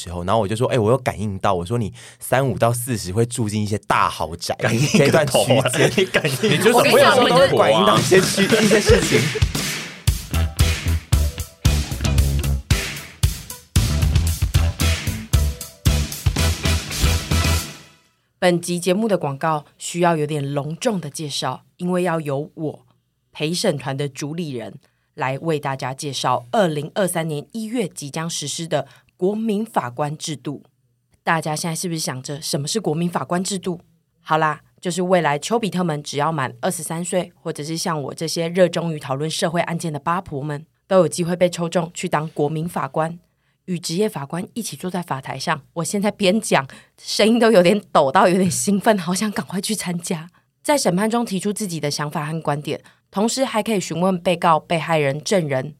时候，然后我就说，哎、欸，我有感应到，我说你三五到四十会住进一些大豪宅，感应这段区间，你感应，你就是我有时候都会感应到一些区一些事情。本集节目的广告需要有点隆重的介绍，因为要由我陪审团的主理人来为大家介绍二零二三年一月即将实施的国民法官制度。大家现在是不是想着什么是国民法官制度？好啦，就是未来丘比特们只要满二十三岁，或者是像我这些热衷于讨论社会案件的八婆们，都有机会被抽中去当国民法官。与职业法官一起坐在法台上，我现在边讲，声音都有点抖到，有点兴奋，好想赶快去参加。在审判中提出自己的想法和观点，同时还可以询问被告、被害人、证人，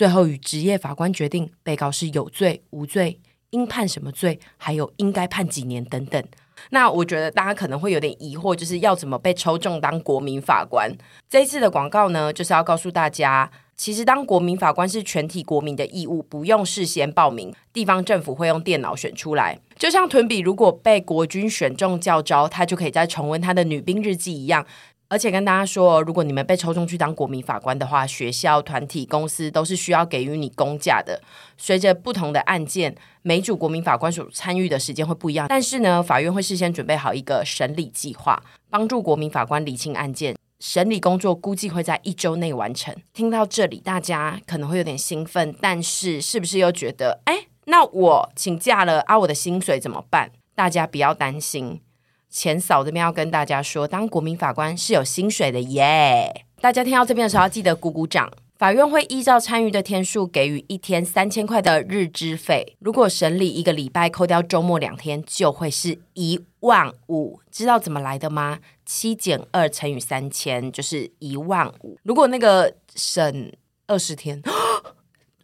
最后与职业法官决定被告是有罪、无罪，应判什么罪，还有应该判几年等等。那我觉得大家可能会有点疑惑，就是要怎么被抽中当国民法官？这一次的广告呢，就是要告诉大家。其实当国民法官是全体国民的义务，不用事先报名，地方政府会用电脑选出来。就像屯比如果被国军选中教招，他就可以再重温他的女兵日记一样。而且跟大家说，如果你们被抽中去当国民法官的话，学校、团体、公司都是需要给予你公假的。随着不同的案件，每组国民法官所参与的时间会不一样，但是呢，法院会事先准备好一个审理计划，帮助国民法官理清案件。审理工作估计会在一周内完成。听到这里，大家可能会有点兴奋，但是是不是又觉得，哎，那我请假了啊，我的薪水怎么办？大家不要担心，钱嫂这边要跟大家说，当国民法官是有薪水的耶。大家听到这边的时候，要记得鼓鼓掌。法院会依照参与的天数给予一天三千块的日资费。如果审理一个礼拜，扣掉周末两天，就会是一万五。知道怎么来的吗？七减二乘以三千就是一万五。如果那个审二十天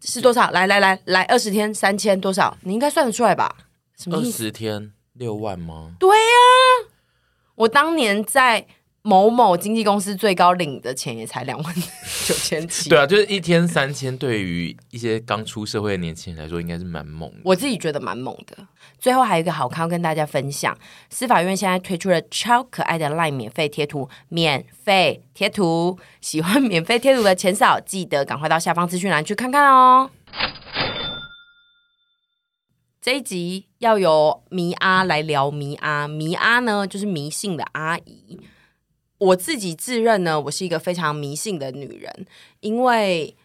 是多少？来来来来，二十天三千多少？你应该算得出来吧？什么？二十天六万吗？对我当年在。某某经纪公司最高领的钱也才两万九千七。对啊，就是一天三千，对于一些刚出社会的年轻人来说，应该是蛮猛的。我自己觉得蛮猛的。最后还有一个好康跟大家分享，司法院现在推出了超可爱的 LINE 免费贴图，免费贴图，喜欢免费贴图的钱嫂，记得赶快到下方资讯栏去看看哦。这一集要由迷阿来聊迷阿，迷阿呢就是迷信的阿姨。我自己自认呢，我是一个非常迷信的女人，因为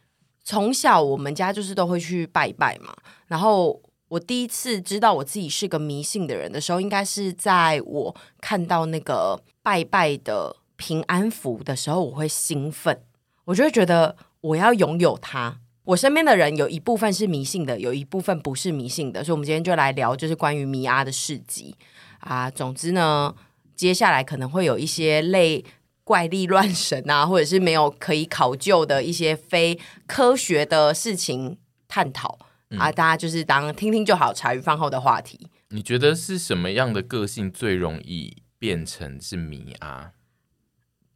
从小我们家就是都会去拜拜嘛。然后我第一次知道我自己是个迷信的人的时候，应该是在我看到那个拜拜的平安符的时候，我会兴奋，我就会觉得我要拥有它。我身边的人有一部分是迷信的，有一部分不是迷信的，所以我们今天就来聊，就是关于迷阿的事迹啊。总之呢。接下来可能会有一些类怪力乱神啊，或者是没有可以考究的一些非科学的事情探讨、嗯、啊，大家就是当听听就好，茶余饭后的话题。你觉得是什么样的个性最容易变成是迷阿？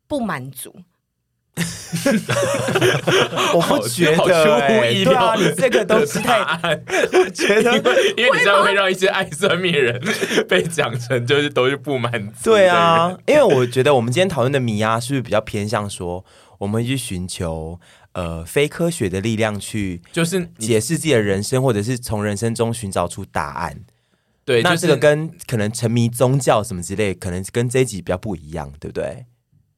不满足。我不觉得、欸，对啊，你这个都是太，我觉得，因为你这样会让一些爱算命人被讲成就是都是不满足。对啊，因为我觉得我们今天讨论的迷阿是不是比较偏向说，我们去寻求呃非科学的力量去，就是解释自己的人生，或者是从人生中寻找出答案。对，那这个跟可能沉迷宗教什么之类，可能跟这一集比较不一样，对不对？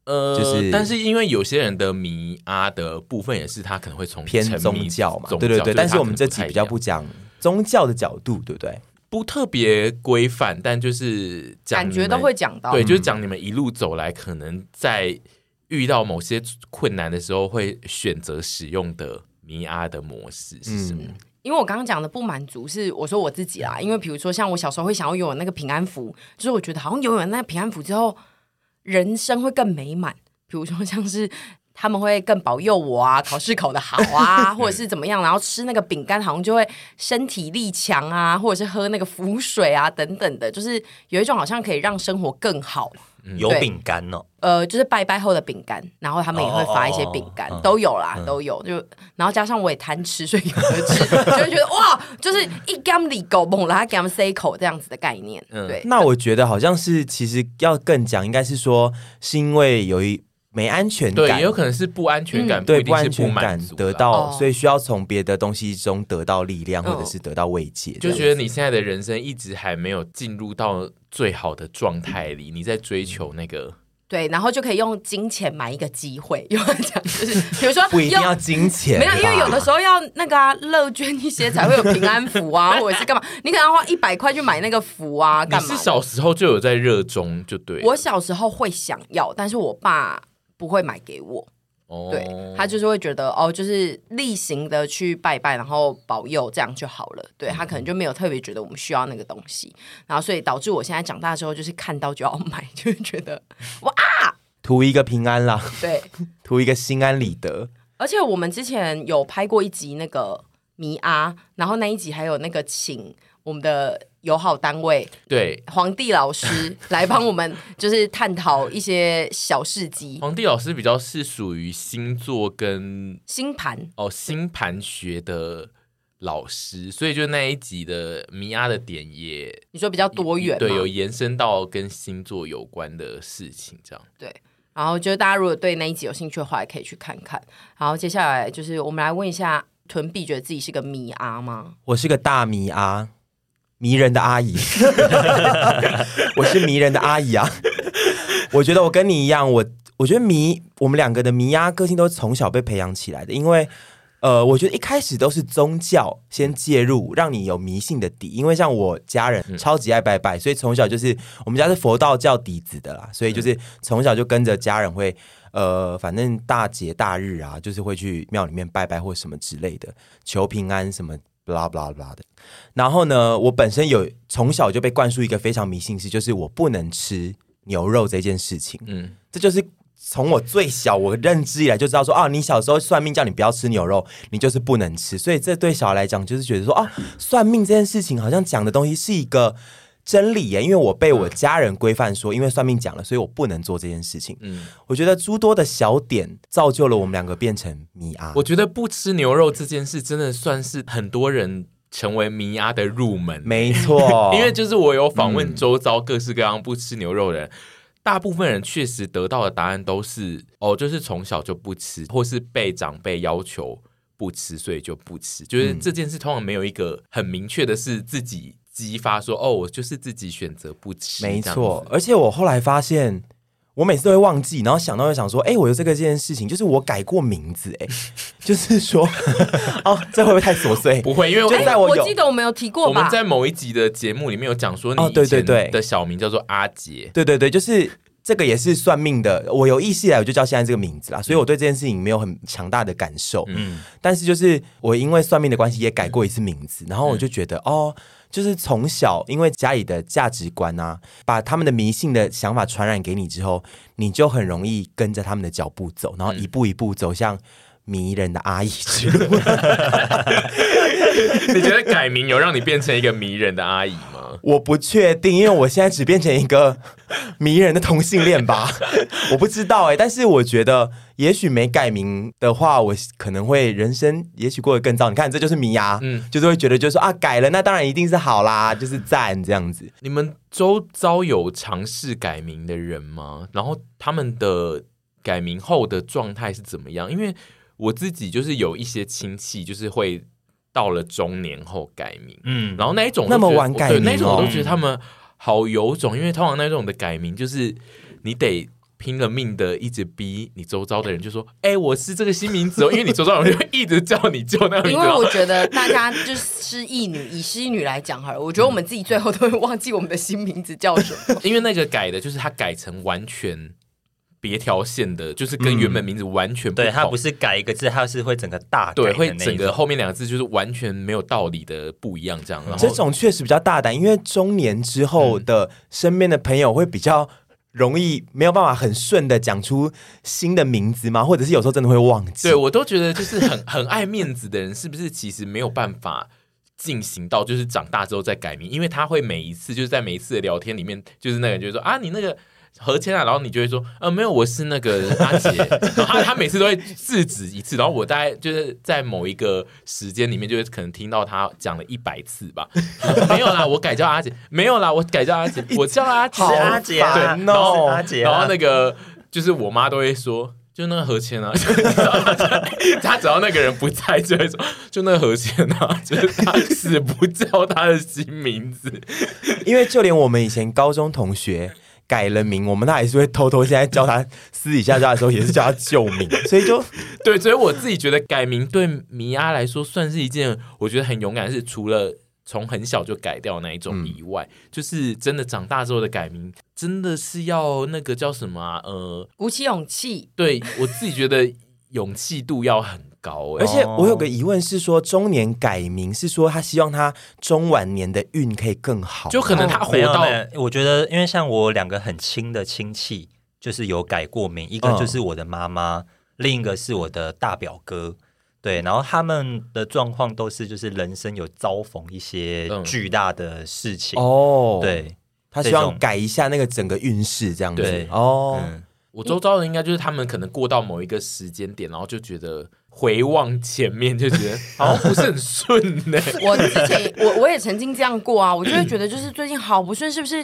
呃，就是，但是因为有些人的迷阿的部分也是他可能会从偏宗教嘛，对对对。但是我们这集比较不讲宗教的角度，对不对？不特别规范，但就是感觉都会讲到，对，就是讲你们一路走来，可能在遇到某些困难的时候，会选择使用的迷阿的模式是什么？嗯，因为我刚刚讲的不满足是我说我自己啦，因为比如说像我小时候会想要拥有那个平安符，就是我觉得好像拥有那个平安符之后。人生会更美满，比如说像是他们会更保佑我啊，考试考得好啊，或者是怎么样，然后吃那个饼干好像就会身体力强啊，或者是喝那个符水啊等等的，就是有一种好像可以让生活更好。嗯、有饼干哦，呃，就是拜拜后的饼干，然后他们也会发一些饼干，哦、都有啦，嗯、都有。就然后加上我也贪吃，所以有的吃，就会觉得哇，就是一干里狗猛了，他给他们塞口这样子的概念。嗯、对，那我觉得好像是其实要更讲，应该是说是因为有一。没安全感，对，也有可能是不安全感，嗯、对，不安全感得到，所以需要从别的东西中得到力量，哦、或者是得到慰藉。就觉得你现在的人生一直还没有进入到最好的状态里，你在追求那个，对，然后就可以用金钱买一个机会。有人讲就是，比如说不一定要金钱，没有，因为有的时候要那个啊，乐捐一些才会有平安符啊，或者是干嘛？你可能要花一百块去买那个符啊，干嘛？你是小时候就有在热衷，就对。我小时候会想要，但是我爸。不会买给我，oh. 对，他就是会觉得哦，就是例行的去拜拜，然后保佑这样就好了。对，他可能就没有特别觉得我们需要那个东西，然后所以导致我现在长大之后，就是看到就要买，就是觉得哇，图一个平安啦，对，图一个心安理得。而且我们之前有拍过一集那个迷阿，然后那一集还有那个请我们的。友好单位对皇帝老师 来帮我们，就是探讨一些小事迹。皇帝老师比较是属于星座跟星盘哦，星盘学的老师，所以就那一集的米娅的点也你说比较多元，对，有延伸到跟星座有关的事情，这样对。然后就是大家如果对那一集有兴趣的话，也可以去看看。然后接下来就是我们来问一下屯比，觉得自己是个米娅吗？我是个大米娅。迷人的阿姨，我是迷人的阿姨啊！我觉得我跟你一样，我我觉得迷我们两个的迷呀个性都是从小被培养起来的，因为呃，我觉得一开始都是宗教先介入，让你有迷信的底。因为像我家人超级爱拜拜，所以从小就是我们家是佛道教底子的啦，所以就是从小就跟着家人会呃，反正大节大日啊，就是会去庙里面拜拜或什么之类的，求平安什么。Blah blah blah 的，然后呢，我本身有从小就被灌输一个非常迷信事，就是我不能吃牛肉这件事情。嗯，这就是从我最小我认知以来就知道说，啊，你小时候算命叫你不要吃牛肉，你就是不能吃。所以这对小孩来讲，就是觉得说，啊，算命这件事情好像讲的东西是一个。真理耶，因为我被我家人规范说，因为算命讲了，所以我不能做这件事情。嗯，我觉得诸多的小点造就了我们两个变成迷阿。我觉得不吃牛肉这件事，真的算是很多人成为迷阿的入门。没错，因为就是我有访问周遭各式各样不吃牛肉的人，嗯、大部分人确实得到的答案都是哦，就是从小就不吃，或是被长辈要求不吃，所以就不吃。就是这件事通常没有一个很明确的是自己。激发说哦，我就是自己选择不吃，没错。而且我后来发现，我每次都会忘记，然后想到又想说，哎，我有这个这件事情，就是我改过名字，哎，就是说，哦，这会不会太琐碎？不会，因为我在我，我记得我们有提过，我们在某一集的节目里面有讲说，你以前的小名叫做阿杰，对对对，就是。这个也是算命的，我有意识以来我就叫现在这个名字啦，所以我对这件事情没有很强大的感受。嗯，但是就是我因为算命的关系也改过一次名字，然后我就觉得、嗯、哦，就是从小因为家里的价值观啊，把他们的迷信的想法传染给你之后，你就很容易跟着他们的脚步走，然后一步一步走向迷人的阿姨之路。你觉得改名有让你变成一个迷人的阿姨吗？我不确定，因为我现在只变成一个迷人的同性恋吧，我不知道哎、欸。但是我觉得，也许没改名的话，我可能会人生也许过得更糟。你看，这就是迷呀，嗯，就是会觉得，就是说啊，改了，那当然一定是好啦，就是赞这样子。你们周遭有尝试改名的人吗？然后他们的改名后的状态是怎么样？因为我自己就是有一些亲戚，就是会。到了中年后改名，嗯，然后那一种那么晚改名，对，那种我都觉得他们好有种，因为通常那种的改名就是你得拼了命的一直逼你周遭的人，就说：“哎、欸，我是这个新名字哦。”因为你周遭的人就会一直叫你叫那个名字。因为我觉得大家就是失忆女，以失忆女来讲好了，我觉得我们自己最后都会忘记我们的新名字叫什么，因为那个改的就是他改成完全。别条线的，就是跟原本名字完全不同。对，它不是改一个字，它是会整个大改。对，会整个后面两个字就是完全没有道理的不一样，这样。然后这种确实比较大胆，因为中年之后的身边的朋友会比较容易没有办法很顺的讲出新的名字吗？或者是有时候真的会忘记？对，我都觉得就是很 很爱面子的人，是不是其实没有办法进行到就是长大之后再改名？因为他会每一次就是在每一次的聊天里面，就是那个人就说啊，你那个。何谦啊，然后你就会说，呃，没有，我是那个 阿杰。然后他他每次都会制止一次，然后我大概就是在某一个时间里面，就是可能听到他讲了一百次吧。没有啦，我改叫阿杰。没有啦，我改叫阿杰。我叫阿杰，阿杰啊，对，然后阿杰。然后那个就是我妈都会说，就那个何谦啊，他只要那个人不在，就会说，就那个何谦啊，就是他死不叫他的新名字，因为就连我们以前高中同学。改了名，我们那还是会偷偷现在叫他私底下叫的时候，也是叫他旧名，所以就对，所以我自己觉得改名对米娅来说算是一件我觉得很勇敢的事，除了从很小就改掉那一种以外，嗯、就是真的长大之后的改名，真的是要那个叫什么啊？呃，鼓起勇气。对，我自己觉得勇气度要很。而且我有个疑问是说，中年改名是说他希望他中晚年的运可以更好，就可能他活到，我觉得因为像我两个很亲的亲戚，就是有改过名，一个就是我的妈妈，另一个是我的大表哥，对，然后他们的状况都是就是人生有遭逢一些巨大的事情。哦，对，他希望改一下那个整个运势这样子，对。哦，我周遭的应该就是他们可能过到某一个时间点，然后就觉得。回望前面就觉得好像不是很顺呢。我之前我我也曾经这样过啊，我就会觉得就是最近好不顺，是不是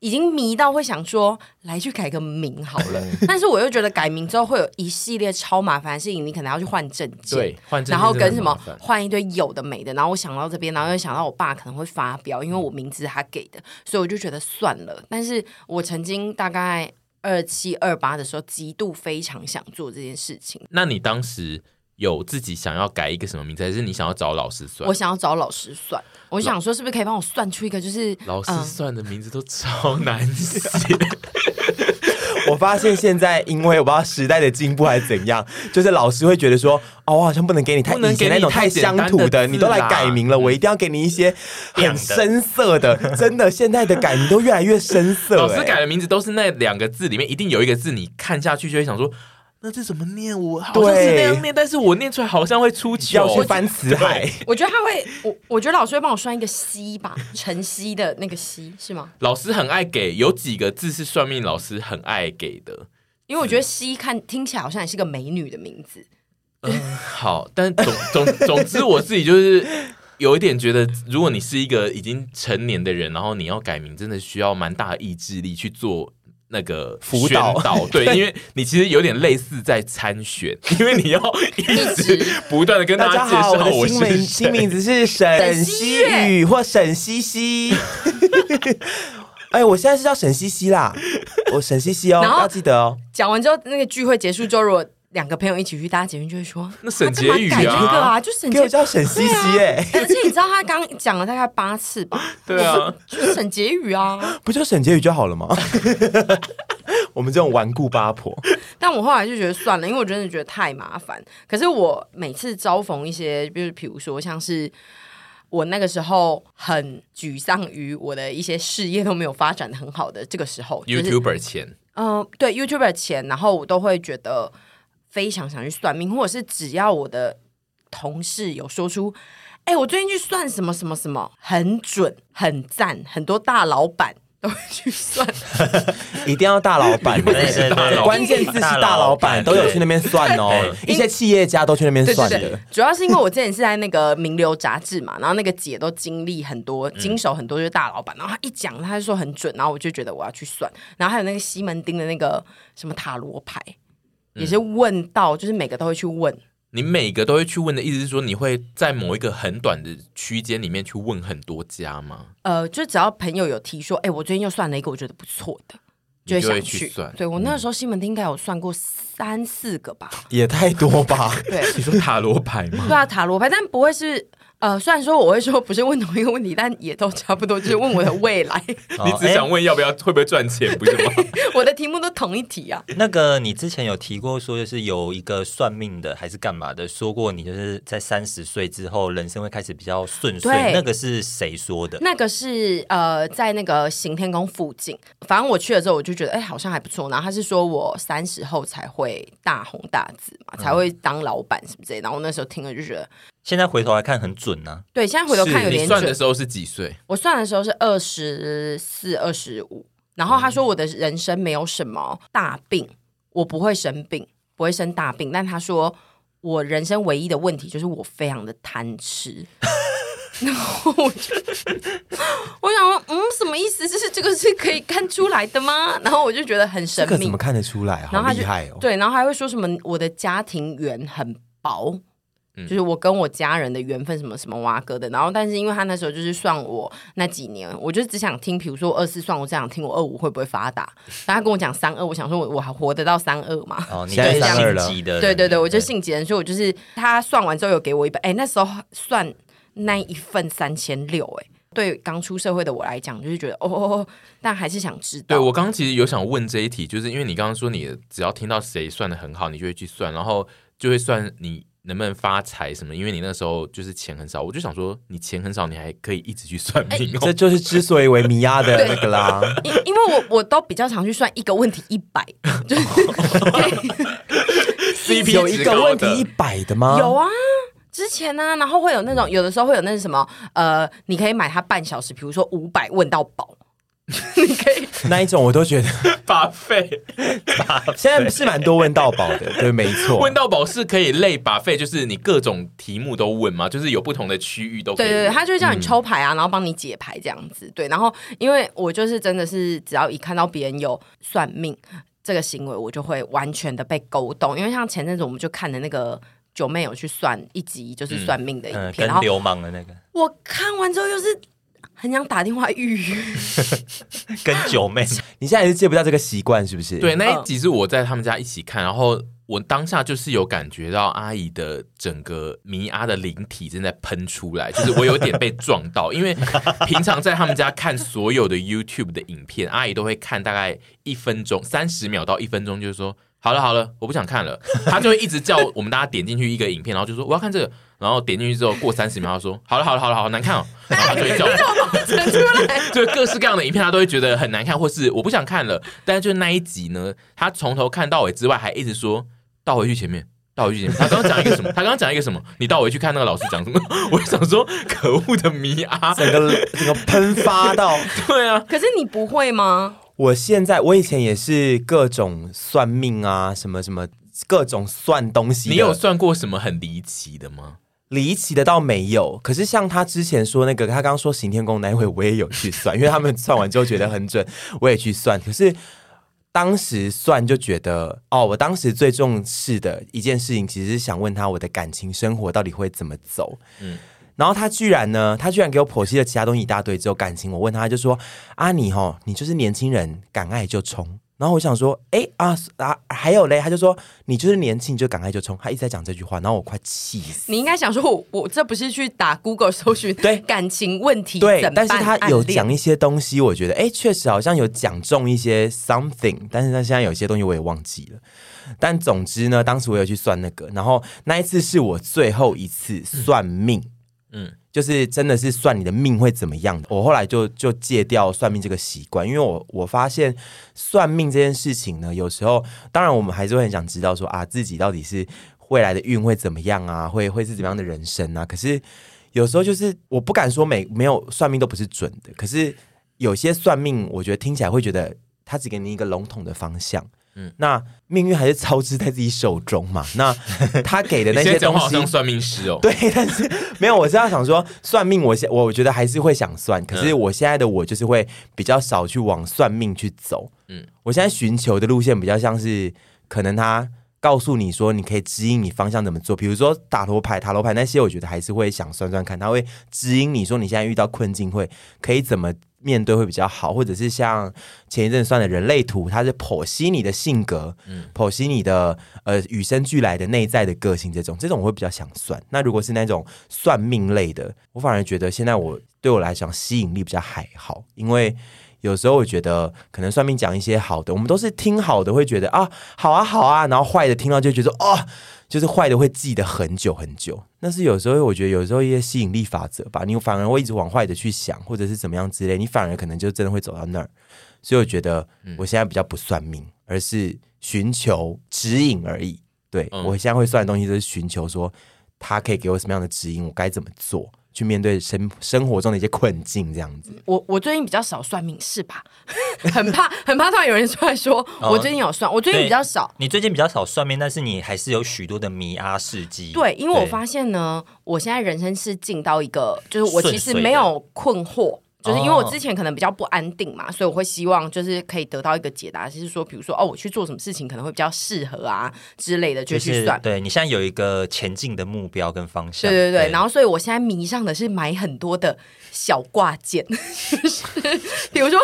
已经迷到会想说来去改个名好了？但是我又觉得改名之后会有一系列超麻烦的事情，你可能要去换证件，对，换证件，然后跟什么换一堆有的没的。然后我想到这边，然后又想到我爸可能会发飙，因为我名字是他给的，所以我就觉得算了。但是我曾经大概二七二八的时候，极度非常想做这件事情。那你当时？有自己想要改一个什么名字，还是你想要找老师算？我想要找老师算，我想说是不是可以帮我算出一个就是老师算的名字都超难写。我发现现在因为我不知道时代的进步还是怎样，就是老师会觉得说，哦，我好像不能给你太以前那种太乡土的，你都来改名了，我一定要给你一些很深色的。真的，现在的改名都越来越深色。老师改的名字都是那两个字里面一定有一个字，你看下去就会想说。那这怎么念？我好像是那样念，但是我念出来好像会出糗，要去翻词海。我觉得他会，我我觉得老师会帮我算一个西吧，晨曦的那个西是吗？老师很爱给，有几个字是算命老师很爱给的，因为我觉得西看听起来好像也是个美女的名字。嗯，好，但总总总之我自己就是有一点觉得，如果你是一个已经成年的人，然后你要改名，真的需要蛮大的意志力去做。那个辅导 对，因为你其实有点类似在参选，因为你要一直不断的跟大家介绍我新名新名字是沈西雨或沈西西。哎，我现在是叫沈西西啦，我沈西西哦，要记得哦。讲完之后，那个聚会结束之后，如果两个朋友一起去搭捷运，就会说那沈婕妤啊，就沈婕叫沈西西哎，而且你知道他刚讲了大概八次吧？对啊，就是沈婕妤啊，不叫沈婕妤就好了吗？我们这种顽固八婆，但我后来就觉得算了，因为我真的觉得太麻烦。可是我每次遭逢一些，就是比如说像是我那个时候很沮丧于我的一些事业都没有发展的很好的这个时候，YouTuber 钱，嗯、呃，对，YouTuber 钱，然后我都会觉得。非常想去算命，或者是只要我的同事有说出，哎、欸，我最近去算什么什么什么，很准，很赞，很多大老板都会去算，一定要大老板，对对对，关键字是大老板都有去那边算哦，一些企业家都去那边算的。主要是因为我之前是在那个名流杂志嘛，然后那个姐都经历很多，经手很多就是大老板，然后她一讲，她就说很准，然后我就觉得我要去算，然后还有那个西门町的那个什么塔罗牌。也是问到，就是每个都会去问。你每个都会去问的意思是说，你会在某一个很短的区间里面去问很多家吗？呃，就只要朋友有提说，哎、欸，我最近又算了一个我觉得不错的，就会想去，去算。对，我那个时候西门町应该有算过三四个吧，也太多吧？对，你说塔罗牌吗？对啊，塔罗牌，但不会是呃，虽然说我会说不是问同一个问题，但也都差不多，就是问我的未来。你只想问要不要、会不会赚钱，不是吗？我的题目都同一题啊。那个你之前有提过说，就是有一个算命的还是干嘛的，说过你就是在三十岁之后人生会开始比较顺遂。那个是谁说的？那个是呃，在那个行天宫附近。反正我去了之后，我就觉得哎，好像还不错。然后他是说我三十后才会大红大紫嘛，才会当老板什么之类的。然后我那时候听了就觉得。现在回头来看很准呢、啊。对，现在回头看有点准。你算的时候是几岁？我算的时候是二十四、二十五。然后他说我的人生没有什么大病，我不会生病，不会生大病。但他说我人生唯一的问题就是我非常的贪吃。然后我就我想说，嗯，什么意思？就是这个是可以看出来的吗？然后我就觉得很神秘，这个怎么看得出来？好厉害哦！对，然后还会说什么我的家庭缘很薄。就是我跟我家人的缘分什么什么挖哥的，然后但是因为他那时候就是算我那几年，我就只想听，比如说二四算我这样听我二五会不会发达，但他跟我讲三二，我想说我我还活得到三二嘛？哦，你现在三二了，对对对，我就姓吉人，所以我就是他算完之后有给我一本，哎，那时候算那一份三千六，哎，对刚出社会的我来讲，就是觉得哦，哦，哦，但还是想知道。对我刚刚其实有想问这一题，就是因为你刚刚说你只要听到谁算的很好，你就会去算，然后就会算你。能不能发财什么？因为你那时候就是钱很少，我就想说你钱很少，你还可以一直去算命，哦，这就是之所以为米娅的 那个啦。因因为我我都比较常去算一个问题一百，就是 CP 有一个问题一百的吗？有啊，之前呢，啊，然后会有那种有的时候会有那是什么呃，你可以买它半小时，比如说五百问到饱。你可以 那一种我都觉得 把费，现在是蛮多问到宝的，对，没错。问到宝是可以类把费，就是你各种题目都问嘛？就是有不同的区域都可以。对对对，他就会叫你抽牌啊，然后帮你解牌这样子。对，然后因为我就是真的是只要一看到别人有算命这个行为，我就会完全的被勾动。因为像前阵子我们就看的那个九妹有去算一集，就是算命的影片，嗯嗯、跟流氓的那个。我看完之后又是。很想打电话预约，跟九妹，你现在也是戒不掉这个习惯，是不是？对，那一集是我在他们家一起看，然后我当下就是有感觉到阿姨的整个迷阿的灵体正在喷出来，就是我有点被撞到，因为平常在他们家看所有的 YouTube 的影片，阿姨都会看大概一分钟、三十秒到一分钟，就是说。好了好了，我不想看了。他就会一直叫我们大家点进去一个影片，然后就说我要看这个，然后点进去之后过三十秒，他说好了好了好了好难看哦，然后他就会叫我，就各式各样的影片他都会觉得很难看，或是我不想看了。但是就那一集呢，他从头看到尾之外，还一直说倒回去前面，倒回去前面。他刚刚讲一个什么？他刚刚讲一个什么？你倒回去看那个老师讲什么？我想说可恶的迷啊，整个整个喷发到对啊。可是你不会吗？我现在，我以前也是各种算命啊，什么什么各种算东西。你有算过什么很离奇的吗？离奇的倒没有，可是像他之前说那个，他刚刚说行天宫那一回，我也有去算，因为他们算完之后觉得很准，我也去算。可是当时算就觉得，哦，我当时最重视的一件事情，其实是想问他我的感情生活到底会怎么走。嗯。然后他居然呢，他居然给我剖析了其他东西一大堆，之后感情。我问他，就说：“啊，你吼，你就是年轻人，敢爱就冲。”然后我想说：“哎啊啊，还有嘞。”他就说：“你就是年轻，就敢爱就冲。”他一直在讲这句话，然后我快气死。你应该想说我，我我这不是去打 Google 搜寻对 感情问题对，但是他有讲一些东西，我觉得哎，确实好像有讲中一些 something，但是他现在有些东西我也忘记了。但总之呢，当时我有去算那个，然后那一次是我最后一次算命。嗯嗯，就是真的是算你的命会怎么样的。我后来就就戒掉算命这个习惯，因为我我发现算命这件事情呢，有时候当然我们还是会很想知道说啊，自己到底是未来的运会怎么样啊，会会是怎么样的人生啊。可是有时候就是我不敢说每没有算命都不是准的，可是有些算命，我觉得听起来会觉得他只给你一个笼统的方向。嗯，那命运还是操之在自己手中嘛？那他给的那些东西，算命师哦，对，但是 没有，我是要想说算命我，我现我觉得还是会想算，可是我现在的我就是会比较少去往算命去走。嗯，我现在寻求的路线比较像是，可能他告诉你说，你可以指引你方向怎么做。比如说塔罗牌、塔罗牌那些，我觉得还是会想算算看，他会指引你说你现在遇到困境会可以怎么面对会比较好，或者是像前一阵算的人类图，它是剖析你的性格，嗯，剖析你的呃与生俱来的内在的个性，这种这种我会比较想算。那如果是那种算命类的，我反而觉得现在我对我来讲吸引力比较还好，因为。有时候我觉得可能算命讲一些好的，我们都是听好的会觉得啊好啊好啊，然后坏的听到就觉得哦，就是坏的会记得很久很久。但是有时候我觉得有时候一些吸引力法则吧，你反而会一直往坏的去想，或者是怎么样之类，你反而可能就真的会走到那儿。所以我觉得我现在比较不算命，而是寻求指引而已。对，我现在会算的东西，就是寻求说他可以给我什么样的指引，我该怎么做。去面对生生活中的一些困境，这样子。我我最近比较少算命，是吧？很 怕很怕，突然有人出来说我最近有算，哦、我最近比较少。你最近比较少算命，但是你还是有许多的迷阿事迹。对，因为我发现呢，我现在人生是进到一个，就是我其实没有困惑。就是因为我之前可能比较不安定嘛，所以我会希望就是可以得到一个解答，就是说，比如说哦，我去做什么事情可能会比较适合啊之类的，就去算。对，你现在有一个前进的目标跟方向。对对对，对然后所以我现在迷上的是买很多的小挂件，比如说。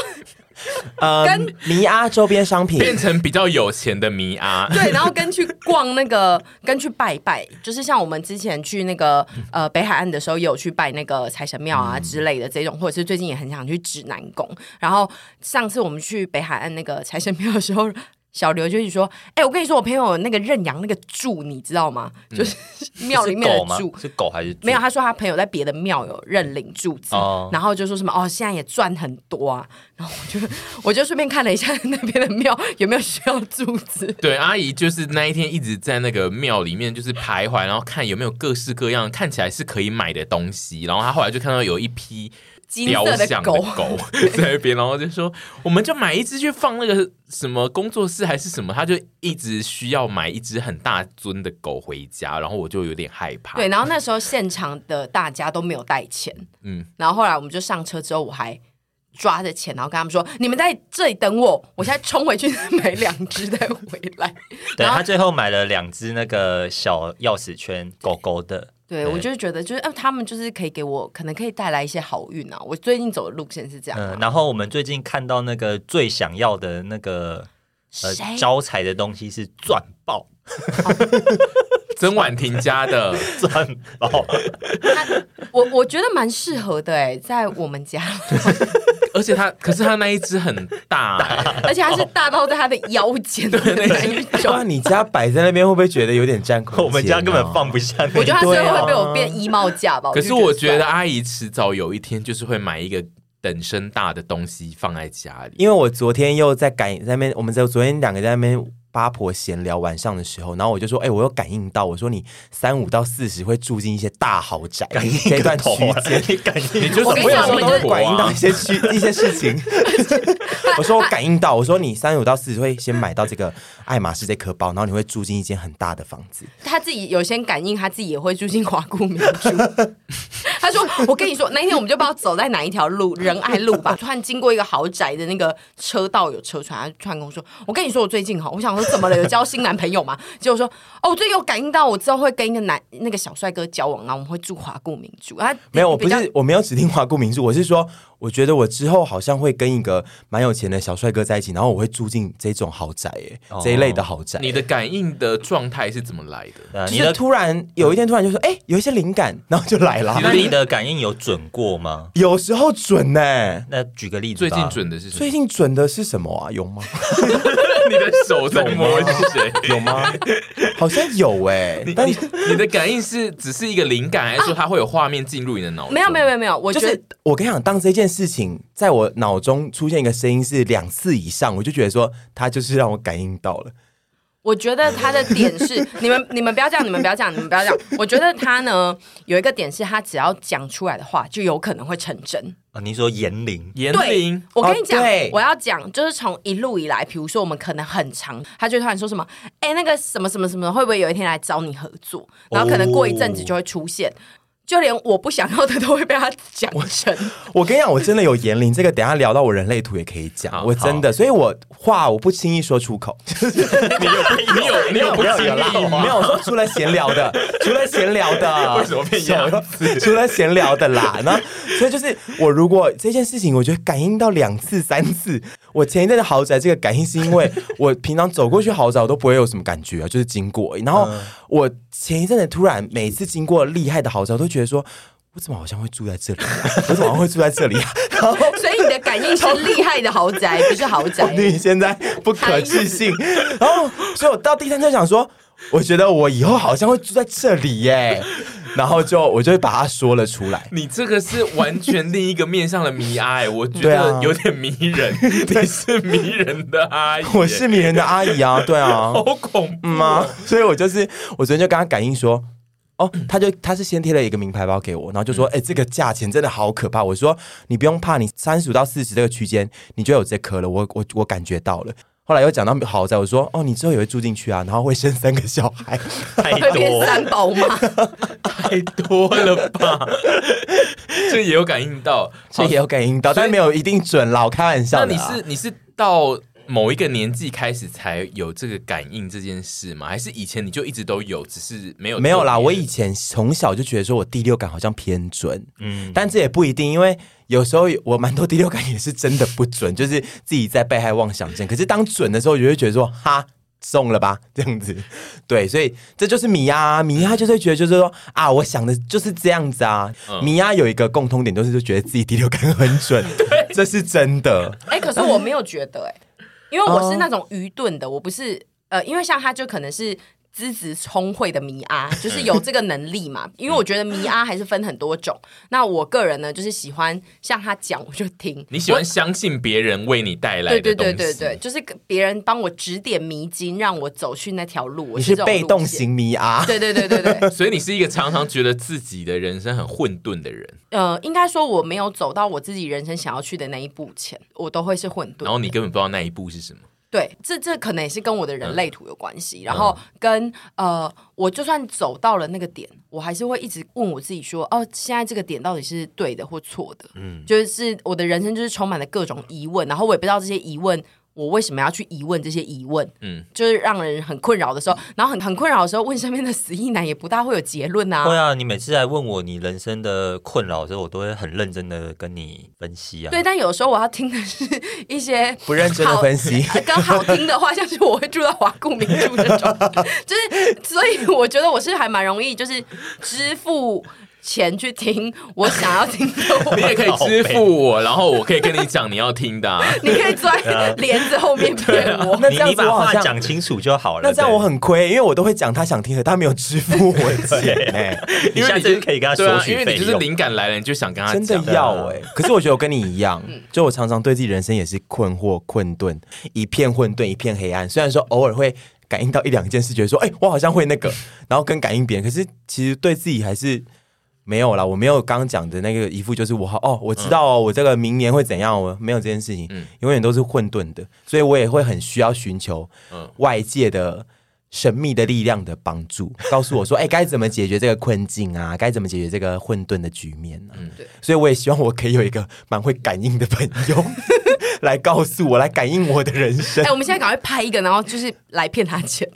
呃，跟迷阿周边商品变成比较有钱的迷阿，对，然后跟去逛那个，跟去拜拜，就是像我们之前去那个呃北海岸的时候，也有去拜那个财神庙啊之类的这种，或者是最近也很想去指南宫。然后上次我们去北海岸那个财神庙的时候。小刘就是说：“哎、欸，我跟你说，我朋友那个认养那个柱，你知道吗？嗯、就是庙里面的柱是狗还是没有？他说他朋友在别的庙有认领柱子，哦、然后就说什么哦，现在也赚很多啊。然后我就我就顺便看了一下 那边的庙有没有需要柱子。对，阿姨就是那一天一直在那个庙里面就是徘徊，然后看有没有各式各样看起来是可以买的东西。然后他后来就看到有一批。”金色的狗 在那边，然后就说：“我们就买一只去放那个什么工作室还是什么。”他就一直需要买一只很大尊的狗回家，然后我就有点害怕。对，然后那时候现场的大家都没有带钱，嗯，然后后来我们就上车之后，我还抓着钱，然后跟他们说：“你们在这里等我，我现在冲回去买两只再回来。”对，他最后买了两只那个小钥匙圈狗狗的。对，我就是觉得，就是呃，他们就是可以给我，可能可以带来一些好运啊。我最近走的路线是这样。嗯，然后我们最近看到那个最想要的那个呃招财的东西是钻豹，曾婉婷家的 钻豹。我我觉得蛮适合的哎，在我们家。而且他，可是他那一只很大，而且还是大到在他的腰间的那一种。哇，你家摆在那边会不会觉得有点占空间？我们家根本放不下。我觉得他最后会被我变衣帽架吧。可是我觉得阿姨迟早有一天就是会买一个等身大的东西放在家里。因为我昨天又在赶在那边，我们在昨天两个在那边。八婆闲聊晚上的时候，然后我就说：“哎、欸，我有感应到，我说你三五到四十会住进一些大豪宅，感应这段区间，你 感应，你就是我有时候都会感应到一些区一些事情。我说我感应到，我说你三五到四十会先买到这个爱马仕这颗包，然后你会住进一间很大的房子。他自己有先感应，他自己也会住进华顾名住。他说：我跟你说，那一天我们就不知道走在哪一条路，仁爱路吧，突然经过一个豪宅的那个车道有车传，他突然跟我说：我跟你说，我最近哈，我想说。”怎么了？有交新男朋友吗？结果说哦，我最近有感应到，我之后会跟一个男那个小帅哥交往，然后我们会住华顾名住啊。没有，我不是我没有指定华顾名住，我是说。我觉得我之后好像会跟一个蛮有钱的小帅哥在一起，然后我会住进这种豪宅，哎，这一类的豪宅。你的感应的状态是怎么来的？你的突然有一天突然就说，哎，有一些灵感，然后就来了。那你的感应有准过吗？有时候准呢。那举个例子，最近准的是什么？最近准的是什么啊？有吗？你的手在摸是谁？有吗？好像有哎。但你你的感应是只是一个灵感，还是说它会有画面进入你的脑？没有没有没有没有，我觉得我跟你讲，当这件事情在我脑中出现一个声音是两次以上，我就觉得说他就是让我感应到了。我觉得他的点是，你们你们不要这样，你们不要这样，你们不要这样。我觉得他呢有一个点是，他只要讲出来的话就有可能会成真啊。你说言灵，言灵，我跟你讲，哦、我要讲就是从一路以来，比如说我们可能很长，他就突然说什么，哎，那个什么什么什么，会不会有一天来找你合作？然后可能过一阵子就会出现。就连我不想要的都会被他讲成。我跟你讲，我真的有言灵，这个等下聊到我人类图也可以讲。我真的，所以我话我不轻易说出口。你有你有你有不轻易没有说除了闲聊的，除了闲聊的，为什么变这样子？除了闲聊的啦。那所以就是我如果这件事情，我觉得感应到两次三次。我前一阵的豪宅，这个感应是因为我平常走过去豪宅，我都不会有什么感觉啊，就是经过。然后我前一阵子突然每次经过厉害的豪宅，我都觉得说，我怎么好像会住在这里？我怎么会住在这里啊？然后，所以你的感应是厉害的豪宅，不是豪宅。你现在不可置信。然后，所以我到第三天想说，我觉得我以后好像会住在这里耶。然后就我就会把它说了出来。你这个是完全另一个面向的迷阿哎，我觉得有点迷人。你是迷人的阿姨，我是迷人的阿姨啊，对啊，好恐怖吗？所以我就是我昨天就跟他感应说，哦，他就他是先贴了一个名牌包给我，然后就说，哎，这个价钱真的好可怕。我说你不用怕，你三十五到四十这个区间，你就有这颗了。我我我感觉到了。后来又讲到豪宅，我说哦，你之后也会住进去啊，然后会生三个小孩，太多三宝吗？太多了吧？这也有感应到，这也有感应到，但是没有一定准啦，我开玩笑的。那你是你是到某一个年纪开始才有这个感应这件事吗？还是以前你就一直都有，只是没有没有啦？我以前从小就觉得说我第六感好像偏准，嗯，但这也不一定，因为。有时候我蛮多第六感也是真的不准，就是自己在被害妄想症。可是当准的时候，我就会觉得说哈中了吧 这样子，对，所以这就是米呀，米娅就是会觉得就是说啊，我想的就是这样子啊。嗯、米娅有一个共通点，就是就觉得自己第六感很准，对这是真的。哎、欸，可是我没有觉得哎、欸，因为我是那种愚钝的，我不是呃，因为像他就可能是。资质聪慧的迷阿，就是有这个能力嘛？因为我觉得迷阿还是分很多种。那我个人呢，就是喜欢像他讲，我就听。你喜欢相信别人为你带来的东西？对对对对对，就是别人帮我指点迷津，让我走去那条路。你是被动型迷阿？对对对对对。所以你是一个常常觉得自己的人生很混沌的人。呃，应该说我没有走到我自己人生想要去的那一步前，我都会是混沌。然后你根本不知道那一步是什么。对，这这可能也是跟我的人类图有关系，嗯、然后跟呃，我就算走到了那个点，我还是会一直问我自己说，哦，现在这个点到底是对的或错的？嗯，就是我的人生就是充满了各种疑问，然后我也不知道这些疑问。我为什么要去疑问这些疑问？嗯，就是让人很困扰的时候，然后很很困扰的时候，问身边的死意男也不大会有结论啊。对啊，你每次来问我你人生的困扰的时候，我都会很认真的跟你分析啊。对，但有时候我要听的是一些不认真的分析，更好听的话，像是我会住到华固名著这种，就是所以我觉得我是还蛮容易，就是支付。钱去听我想要听的，你也可以支付我，然后我可以跟你讲你要听的。你可以坐在帘子后面骗我。那这样你把话讲清楚就好了。那这样我很亏，因为我都会讲他想听的，他没有支付我钱。因为你就是可以跟他说，因为你就是灵感来了，你就想跟他讲。真的要哎，可是我觉得我跟你一样，就我常常对自己人生也是困惑、困顿，一片混沌，一片黑暗。虽然说偶尔会感应到一两件事，觉得说，哎，我好像会那个，然后跟感应别人，可是其实对自己还是。没有啦，我没有刚刚讲的那个一副，就是我好哦，我知道哦，我这个明年会怎样，我没有这件事情，嗯，永远都是混沌的，所以我也会很需要寻求外界的神秘的力量的帮助，告诉我说，哎，该怎么解决这个困境啊？该怎么解决这个混沌的局面呢？嗯，对，所以我也希望我可以有一个蛮会感应的朋友 来告诉我，来感应我的人生。哎，我们现在赶快拍一个，然后就是来骗他钱。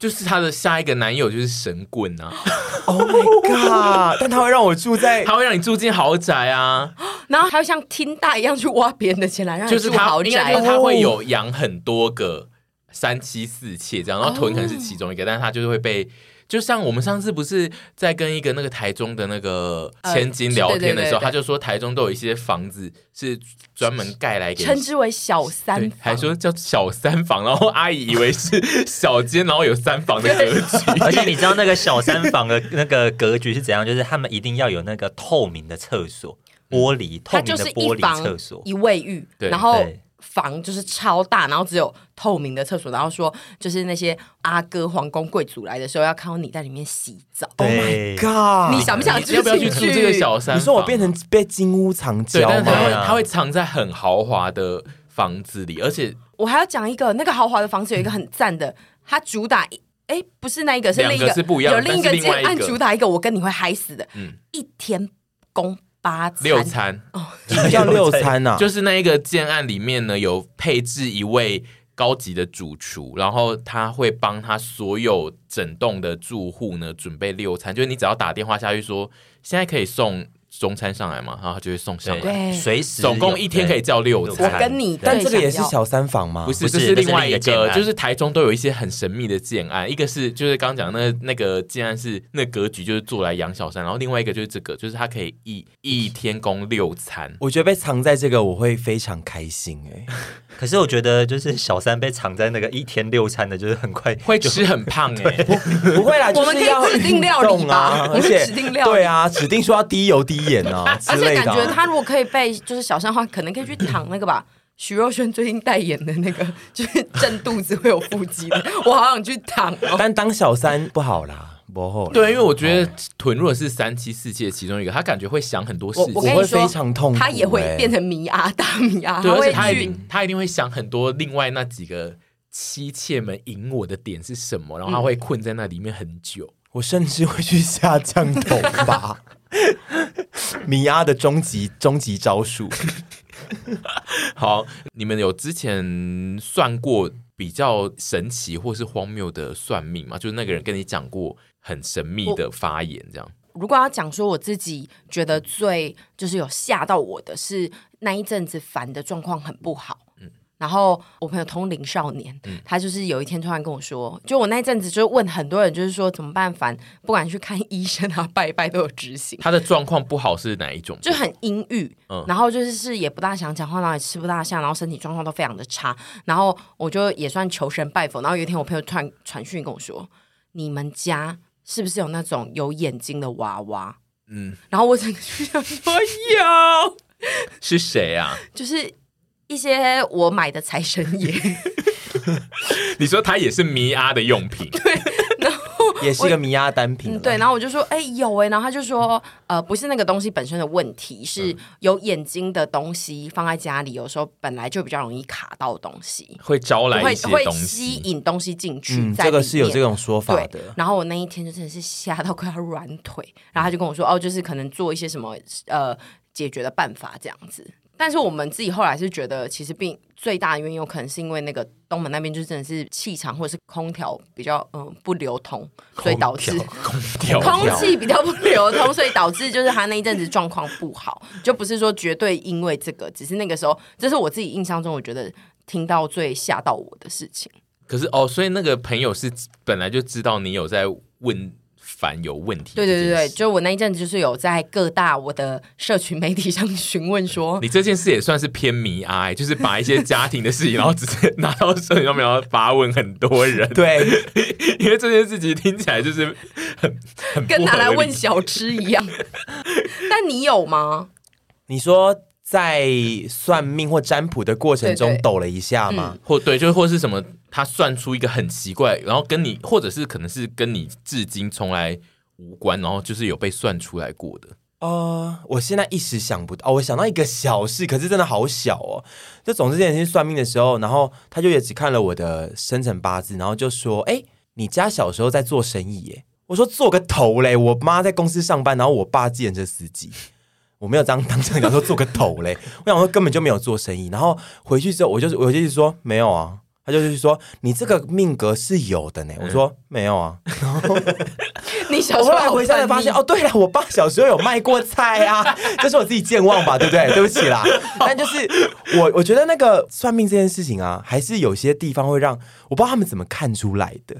就是她的下一个男友就是神棍啊！Oh my god！但他会让我住在，他会让你住进豪宅啊，然后他会像听大一样去挖别人的钱来让你住豪宅。就是他会有养很多个三妻四妾这样，然后屯可能是其中一个，但是他就是会被。就像我们上次不是在跟一个那个台中的那个千金聊天的时候，他就说台中都有一些房子是专门盖来给称之为小三房，还说叫小三房，然后阿姨以为是小间，然后有三房的 格局。而且你知道那个小三房的那个格局是怎样？就是他们一定要有那个透明的厕所，玻璃透明的玻璃厕所，一卫浴，然后。房就是超大，然后只有透明的厕所，然后说就是那些阿哥、皇宫、贵族来的时候要看到你在里面洗澡。Oh my god！你想不想要不要去住这个小三？你说我变成被金屋藏娇，但他会他会藏在很豪华的房子里，而且我还要讲一个，那个豪华的房子有一个很赞的，它主打哎，不是那一个，是另一个，是不一样，有另一个建案主打一个，我跟你会嗨死的。嗯，一天供八餐六餐哦，什么叫六餐呢？就是那一个建案里面呢，有配置一位高级的主厨，然后他会帮他所有整栋的住户呢准备六餐，就是你只要打电话下去说，现在可以送。中餐上来嘛，然后他就会送上来。随时总共一天可以叫六餐。我跟你，但这个也是小三房吗？不是，这是另外一个，就是台中都有一些很神秘的建案。一个是就是刚刚讲那那个建案是那格局就是做来养小三，然后另外一个就是这个，就是他可以一一天供六餐。我觉得被藏在这个我会非常开心哎。可是我觉得就是小三被藏在那个一天六餐的，就是很快会吃很胖哎。不会啦，我们可以指定料理啊，而且指定料理对啊，指定说要低油低。而且感觉他如果可以被就是小三的话，可能可以去躺那个吧。徐若瑄最近代言的那个，就是正肚子会有腹肌的，我好想去躺哦。但当小三不好啦，不好。对，因为我觉得臀如果是三妻四妾其中一个，他感觉会想很多事情，我会非常痛苦，他也会变成迷阿大迷阿。对，而且他一定他一定会想很多，另外那几个妻妾们引我的点是什么，然后他会困在那里面很久。我甚至会去下降头发。米娅的终极终极招数，好，你们有之前算过比较神奇或是荒谬的算命吗？就是那个人跟你讲过很神秘的发言，这样。如果要讲说我自己觉得最就是有吓到我的是那一阵子烦的状况很不好。然后我朋友通灵少年，嗯、他就是有一天突然跟我说，就我那阵子就问很多人，就是说怎么办？烦，不管去看医生啊，拜拜都有执行。他的状况不好是哪一种？就很阴郁，嗯、然后就是是也不大想讲话，然后也吃不大下，然后身体状况都非常的差。然后我就也算求神拜佛。然后有一天我朋友突然传讯跟我说：“你们家是不是有那种有眼睛的娃娃？”嗯，然后我整个就想说有，是谁啊？就是。一些我买的财神爷，你说它也是迷阿的用品，对，然后 也是一个迷阿单品，对，然后我就说，哎、欸，有哎，然后他就说，呃，不是那个东西本身的问题，是有眼睛的东西放在家里，有时候本来就比较容易卡到东西，会招来一些东西，会吸引东西进去、嗯。这个是有这种说法的。然后我那一天就真的是吓到快要软腿，然后他就跟我说，哦，就是可能做一些什么呃解决的办法这样子。但是我们自己后来是觉得，其实并最大的原因有可能是因为那个东门那边就真的是气场或者是空调比较嗯不流通，所以导致空调空气比较不流通，所以导致就是他那一阵子状况不好，就不是说绝对因为这个，只是那个时候，这是我自己印象中我觉得听到最吓到我的事情。可是哦，所以那个朋友是本来就知道你有在问。凡有问题，对对对对，就我那一阵子就是有在各大我的社群媒体上询问说，你这件事也算是偏迷哀，就是把一些 家庭的事情，然后直接拿到社群上面，然后发问很多人，对，因为这件事情听起来就是很很跟拿来问小吃一样。但你有吗？你说在算命或占卜的过程中抖了一下吗？嗯、或对，就或是什么？他算出一个很奇怪，然后跟你，或者是可能是跟你至今从来无关，然后就是有被算出来过的。呃，我现在一时想不到，哦，我想到一个小事，可是真的好小哦。就总之这件事算命的时候，然后他就也只看了我的生辰八字，然后就说：“哎，你家小时候在做生意耶？”我说：“做个头嘞！我妈在公司上班，然后我爸计程车司机，我没有这样当真讲说做个头嘞。我想说根本就没有做生意。然后回去之后，我就我就说没有啊。”他就是说，你这个命格是有的呢。我说没有啊。你小时候回家才发现，哦，对了，我爸小时候有卖过菜啊，这是我自己健忘吧，对不对？对不起啦。但就是我，我觉得那个算命这件事情啊，还是有些地方会让我不知道他们怎么看出来的。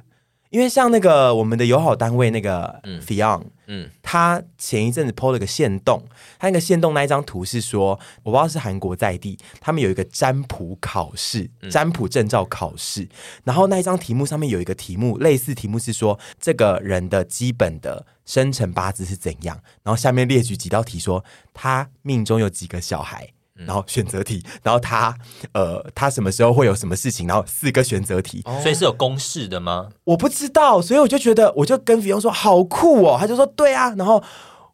因为像那个我们的友好单位那个 Fion，嗯，他前一阵子 PO 了个线动，他那个线动那一张图是说，我不知道是韩国在地，他们有一个占卜考试，占卜证照考试，然后那一张题目上面有一个题目，类似题目是说这个人的基本的生辰八字是怎样，然后下面列举几道题说他命中有几个小孩。然后选择题，然后他呃，他什么时候会有什么事情？然后四个选择题，所以是有公式的吗？我不知道，所以我就觉得，我就跟菲佣说好酷哦，他就说对啊，然后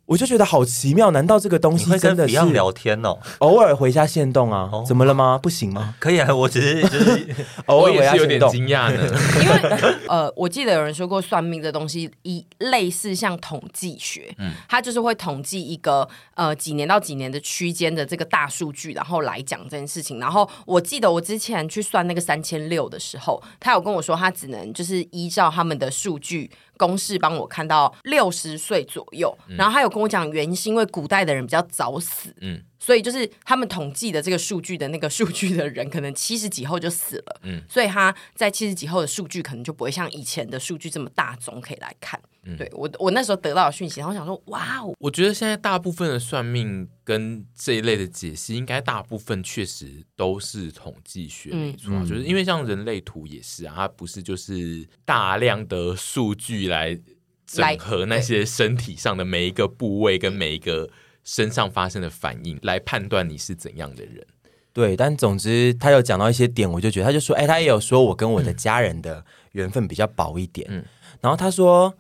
我就觉得好奇妙，难道这个东西真的是聊天哦？偶尔回一下限动啊？怎么了吗？不行吗？可以啊，我只是就是 偶尔也是有点惊讶的，因为呃，我记得有人说过，算命的东西一类似像统计学，嗯，它就是会统计一个呃几年到几年的区间的这个大数据，然后来讲这件事情。然后我记得我之前去算那个三千六的时候，他有跟我说，他只能就是依照他们的数据。公式帮我看到六十岁左右，嗯、然后他有跟我讲原因是因为古代的人比较早死，嗯，所以就是他们统计的这个数据的那个数据的人可能七十几后就死了，嗯，所以他在七十几后的数据可能就不会像以前的数据这么大总可以来看。嗯、对我，我那时候得到的讯息，然后想说，哇哦！我觉得现在大部分的算命跟这一类的解析，应该大部分确实都是统计学，没错、嗯，就是因为像人类图也是啊，它不是就是大量的数据来整合那些身体上的每一个部位跟每一个身上发生的反应，来判断你是怎样的人。对，但总之他有讲到一些点，我就觉得他就说，哎，他也有说我跟我的家人的缘分比较薄一点，嗯，然后他说。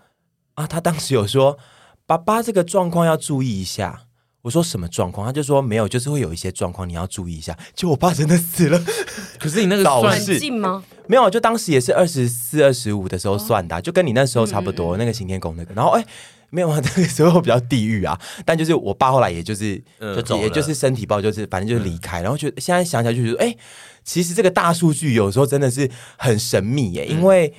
啊，他当时有说，爸爸这个状况要注意一下。我说什么状况？他就说没有，就是会有一些状况你要注意一下。就我爸真的死了，可是你那个算是近吗？没有，就当时也是二十四、二十五的时候算的，啊，哦、就跟你那时候差不多。嗯嗯嗯那个行天宫那个，然后哎，没有啊，那个时候比较地狱啊。但就是我爸后来也就是，嗯、就也就是身体不好，就是反正就是离开。嗯、然后就现在想起来就觉得，哎，其实这个大数据有时候真的是很神秘耶，因为。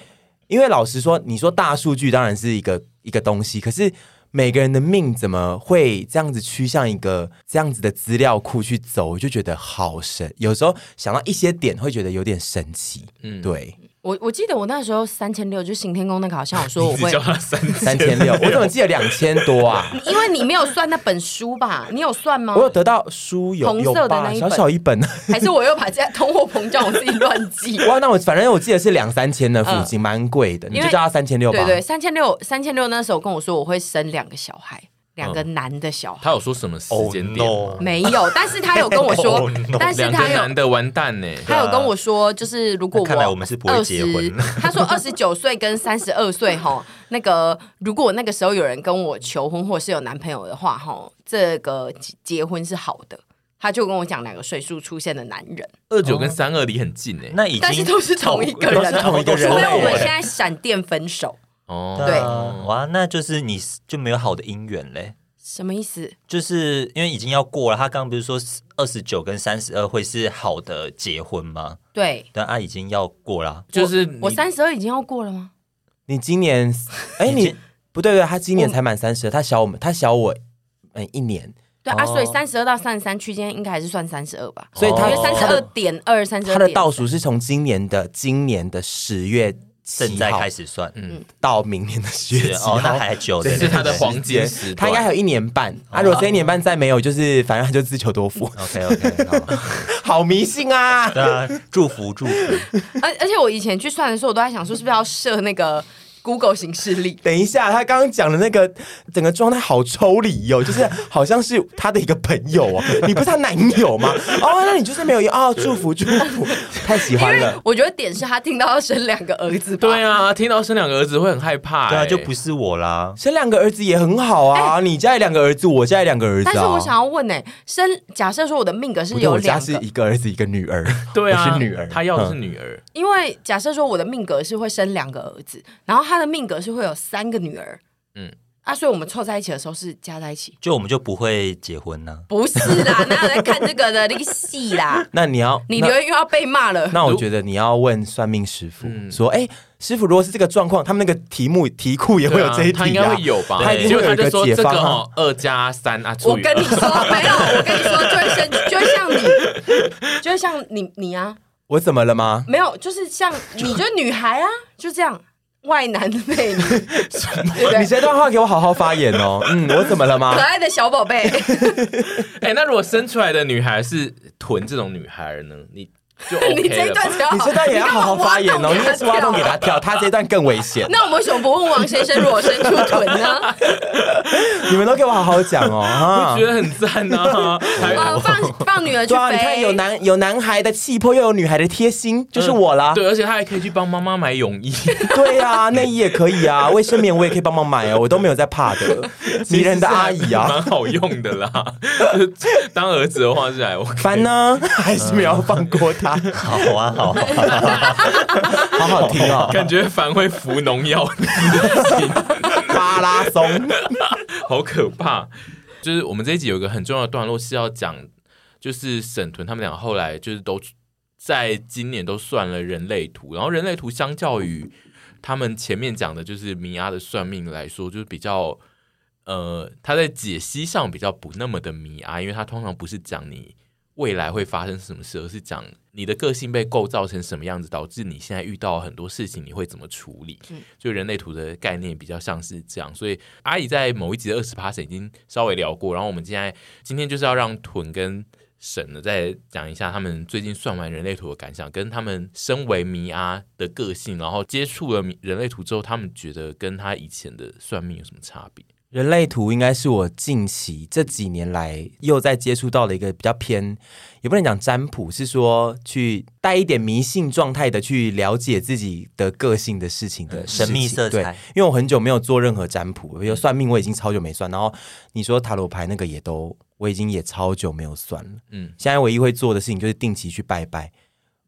嗯因为老实说，你说大数据当然是一个一个东西，可是每个人的命怎么会这样子趋向一个这样子的资料库去走，我就觉得好神。有时候想到一些点，会觉得有点神奇。嗯，对。我我记得我那时候三千六，就行天宫那个好像我说我 会三千六，我怎么记得两千多啊？因为你没有算那本书吧？你有算吗？我有得到书有红色的那一本，小小一本，还是我又把这通货膨胀我自己乱记？哇，那我反正我记得是两三千的附近，蛮贵的，你就叫他三千六吧。对对，三千六，三千六那时候跟我说我会生两个小孩。两个男的小孩，他有说什么时间点？Oh, no. 没有，但是他有跟我说，oh, no. 但是他有男的完蛋呢。他有跟我说，就是如果我看来我们是不会结婚。他说二十九岁跟三十二岁哈，那个如果那个时候有人跟我求婚或是有男朋友的话哈，这个结婚是好的。他就跟我讲两个岁数出现的男人，二九跟三二离很近哎，那已经但是都是同一个人，同一个人，所以我们现在闪电分手。哦，对，哇，那就是你就没有好的姻缘嘞？什么意思？就是因为已经要过了。他刚刚不是说二十九跟三十二会是好的结婚吗？对，但他已经要过了。就是我三十二已经要过了吗？你今年 哎，你不对对，他今年才满三十二，他小我们，他小我嗯一年。对啊，所以三十二到三十三区间应该还是算三十二吧？所以他三十二点二，三十二。他的倒数是从今年的今年的十月。现在开始算，嗯，到明年的十月哦，那还久，这是他的黄金时，他应该还有一年半。啊，如果这一年半再没有，就是反正他就自求多福。OK OK，好迷信啊！对啊，祝福祝福。而而且我以前去算的时候，我都在想说，是不是要设那个。Google 形式力。等一下，他刚刚讲的那个整个状态好抽离哦，就是好像是他的一个朋友哦，你不是他男友吗？哦，那你就是没有用哦，祝福祝福，太喜欢了。我觉得点是他听到要生两个儿子，对啊，听到生两个儿子会很害怕，对啊，就不是我啦。生两个儿子也很好啊，你家里两个儿子，我家里两个儿子。但是我想要问呢，生假设说我的命格是有两个，是一个儿子一个女儿，对啊，是女儿，他要的是女儿，因为假设说我的命格是会生两个儿子，然后他。他的命格是会有三个女儿，嗯啊，所以我们凑在一起的时候是加在一起，就我们就不会结婚呢？不是啦，哪有在看这个的那个戏啦？那你要，你留言又要被骂了。那我觉得你要问算命师傅说，哎，师傅，如果是这个状况，他们那个题目题库也会有这一题，他应该会有吧？他一定会有一个解方。二加三啊，我跟你说没有，我跟你说就会生，就会像你，就会像你你啊，我怎么了吗？没有，就是像你，就是女孩啊，就这样。外男的魅力，你这段话给我好好发言哦。嗯，我怎么了吗？可爱的小宝贝。哎，那如果生出来的女孩是臀这种女孩呢？你就 OK 你这一段只要你这段也要好好发言哦，你也是挖洞给他跳，他这一段更危险。那我们为什么不问王先生裸身出臀呢？你们都给我好好讲哦，我觉得很赞啊！呃，放放女儿去飞，你看有男有男孩的气魄，又有女孩的贴心，就是我啦。对，而且他还可以去帮妈妈买泳衣。对啊，内衣也可以啊，卫生棉我也可以帮忙买哦，我都没有在怕的。迷人的阿姨啊，蛮好用的啦。当儿子的话是还 OK。烦呢，还是没有放过他。好啊，好，好好听哦，感觉反会服农药，巴拉松，好可怕。就是我们这一集有一个很重要的段落是要讲，就是沈屯他们俩后来就是都在今年都算了人类图，然后人类图相较于他们前面讲的，就是米娅的算命来说，就是比较呃，他在解析上比较不那么的米娅，因为他通常不是讲你。未来会发生什么事，而是讲你的个性被构造成什么样子，导致你现在遇到很多事情，你会怎么处理？嗯，就人类图的概念比较像是这样。所以阿姨在某一集的二十趴已经稍微聊过，然后我们现在今天就是要让屯跟沈呢再讲一下他们最近算完人类图的感想，跟他们身为迷阿的个性，然后接触了人类图之后，他们觉得跟他以前的算命有什么差别？人类图应该是我近期这几年来又在接触到的一个比较偏，也不能讲占卜，是说去带一点迷信状态的去了解自己的个性的事情的神秘色彩。对，因为我很久没有做任何占卜，比如算命我已经超久没算，然后你说塔罗牌那个也都我已经也超久没有算了。嗯，现在唯一会做的事情就是定期去拜拜，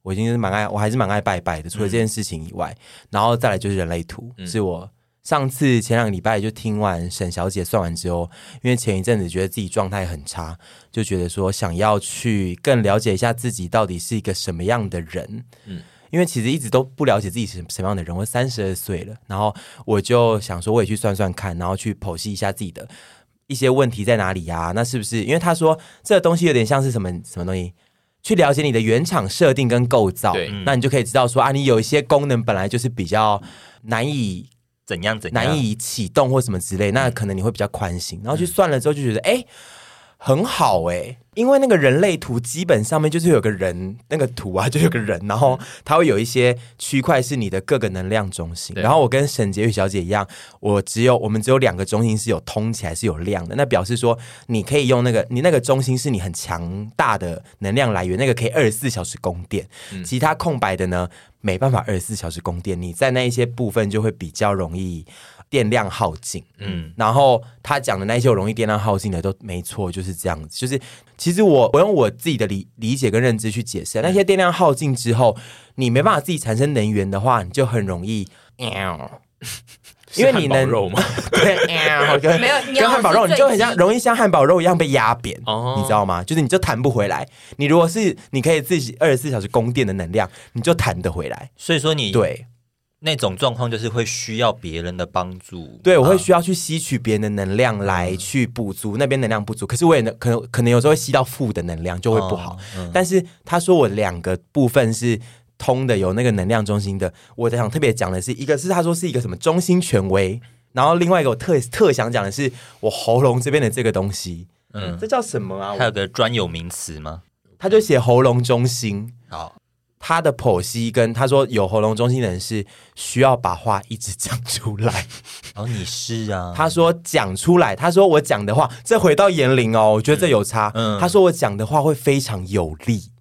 我已经是蛮爱，我还是蛮爱拜拜的。除了这件事情以外，嗯、然后再来就是人类图，嗯、是我。上次前两个礼拜就听完沈小姐算完之后，因为前一阵子觉得自己状态很差，就觉得说想要去更了解一下自己到底是一个什么样的人。嗯，因为其实一直都不了解自己是什么样的人。我三十二岁了，然后我就想说，我也去算算看，然后去剖析一下自己的一些问题在哪里呀？那是不是因为他说这个东西有点像是什么什么东西？去了解你的原厂设定跟构造，对，那你就可以知道说啊，你有一些功能本来就是比较难以。怎样怎样。难以启动或什么之类，那可能你会比较宽心，然后去算了之后就觉得，哎、欸，很好哎、欸。因为那个人类图基本上面就是有个人那个图啊，就有个人，然后它会有一些区块是你的各个能量中心。然后我跟沈婕妤小姐一样，我只有我们只有两个中心是有通起来是有亮的，那表示说你可以用那个你那个中心是你很强大的能量来源，那个可以二十四小时供电。其他空白的呢，没办法二十四小时供电，你在那一些部分就会比较容易。电量耗尽，嗯，然后他讲的那些容易电量耗尽的都没错，就是这样子。就是其实我我用我自己的理理解跟认知去解释，那些电量耗尽之后，你没办法自己产生能源的话，你就很容易，因为你能肉吗？对，没有跟汉堡肉，你就很像容易像汉堡肉一样被压扁，哦，你知道吗？就是你就弹不回来。你如果是你可以自己二十四小时供电的能量，你就弹得回来。所以说你对。那种状况就是会需要别人的帮助，对，我会需要去吸取别人的能量来去补足那边能量不足，可是我也能可能可能有时候会吸到负的能量就会不好。但是他说我两个部分是通的，有那个能量中心的。我想特别讲的是，一个是他说是一个什么中心权威，然后另外一个我特特想讲的是我喉咙这边的这个东西，嗯，这叫什么啊？还有个专有名词吗？他就写喉咙中心，好。他的剖析跟他说，有喉咙中心的人是需要把话一直讲出来。哦，你是啊？他说讲出来，他说我讲的话，这回到言灵哦，我觉得这有差。嗯，他说我讲的话会非常有力，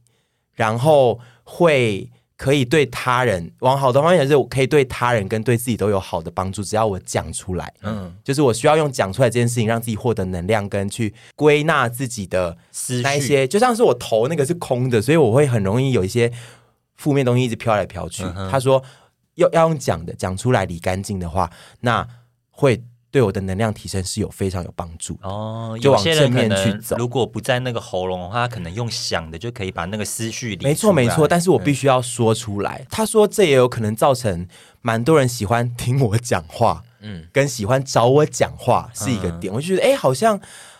然后会可以对他人往好的方面，是我可以对他人跟对自己都有好的帮助。只要我讲出来，嗯，就是我需要用讲出来这件事情，让自己获得能量，跟去归纳自己的那一些，就像是我头那个是空的，所以我会很容易有一些。负面东西一直飘来飘去。嗯、他说要要用讲的讲出来理干净的话，那会对我的能量提升是有非常有帮助哦。就往正面去走。如果不在那个喉咙的话，他可能用想的就可以把那个思绪理。没错没错，但是我必须要说出来。嗯、他说这也有可能造成蛮多人喜欢听我讲话，嗯，跟喜欢找我讲话是一个点。嗯、我就觉得哎，好像。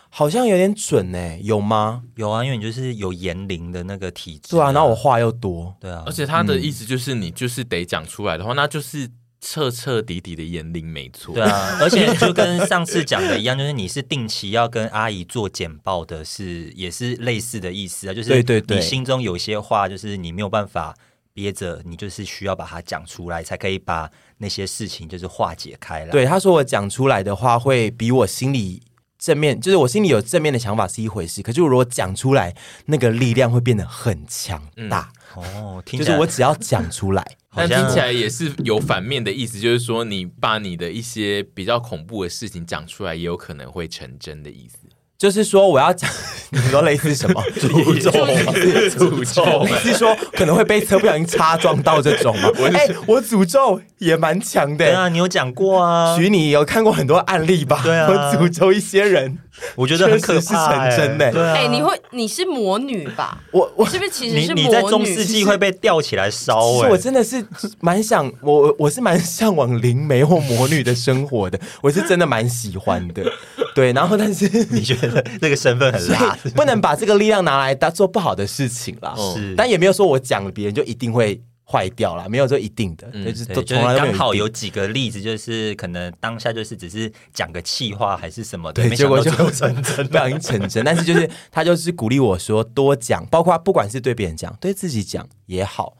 好像有点准呢，有吗？有啊，因为你就是有言龄的那个体质。对啊，然后我话又多，对啊。而且他的意思就是，你就是得讲出来的话，嗯、那就是彻彻底底的言龄，没错。对啊，而且就跟上次讲的一样，就是你是定期要跟阿姨做简报的是，是也是类似的意思啊。就是对对对，你心中有些话，就是你没有办法憋着，你就是需要把它讲出来，才可以把那些事情就是化解开来。对，他说我讲出来的话，会比我心里正面，就是我心里有正面的想法是一回事，可是如果讲出来，那个力量会变得很强大。嗯、哦，就是我只要讲出来。但听起来也是有反面的意思，就是说你把你的一些比较恐怖的事情讲出来，也有可能会成真的意思。就是说我要讲，你说类似什么 诅咒？诅咒？类似说可能会被车不小心擦撞到这种吗？哎、欸，我诅咒也蛮强的。对啊，你有讲过啊？许你有看过很多案例吧？对啊，我诅咒一些人。我觉得很可怕，是成真的。哎，你会你是魔女吧？我我是不是其实是你在中世纪会被吊起来烧？我真的是蛮想我我是蛮向往灵媒或魔女的生活的，我是真的蛮喜欢的。对，然后但是 你觉得这个身份很辣，不能把这个力量拿来当做不好的事情啦。是，但也没有说我讲了别人就一定会。坏掉了，没有说一定的，嗯、就是都从来刚好有几个例子，就是可能当下就是只是讲个气话还是什么的，对，结果就成真，不小心成真。但是就是 他就是鼓励我说多讲，包括不管是对别人讲，对自己讲也好，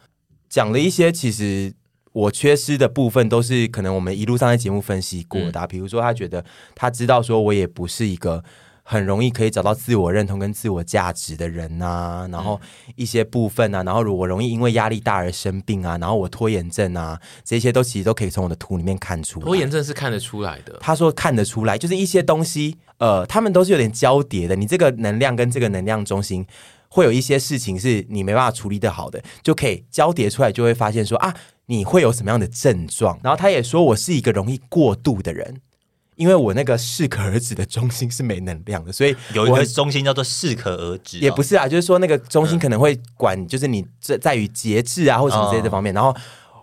讲了一些其实我缺失的部分，都是可能我们一路上在节目分析过的、啊。比、嗯、如说他觉得他知道说我也不是一个。很容易可以找到自我认同跟自我价值的人呐、啊，然后一些部分啊，然后如果容易因为压力大而生病啊，然后我拖延症啊，这些都其实都可以从我的图里面看出来。拖延症是看得出来的，他说看得出来，就是一些东西，呃，他们都是有点交叠的。你这个能量跟这个能量中心会有一些事情是你没办法处理得好的，就可以交叠出来，就会发现说啊，你会有什么样的症状。然后他也说我是一个容易过度的人。因为我那个适可而止的中心是没能量的，所以有一个中心叫做适可而止，也不是啊，就是说那个中心可能会管，就是你在在于节制啊或什么这些这方面。然后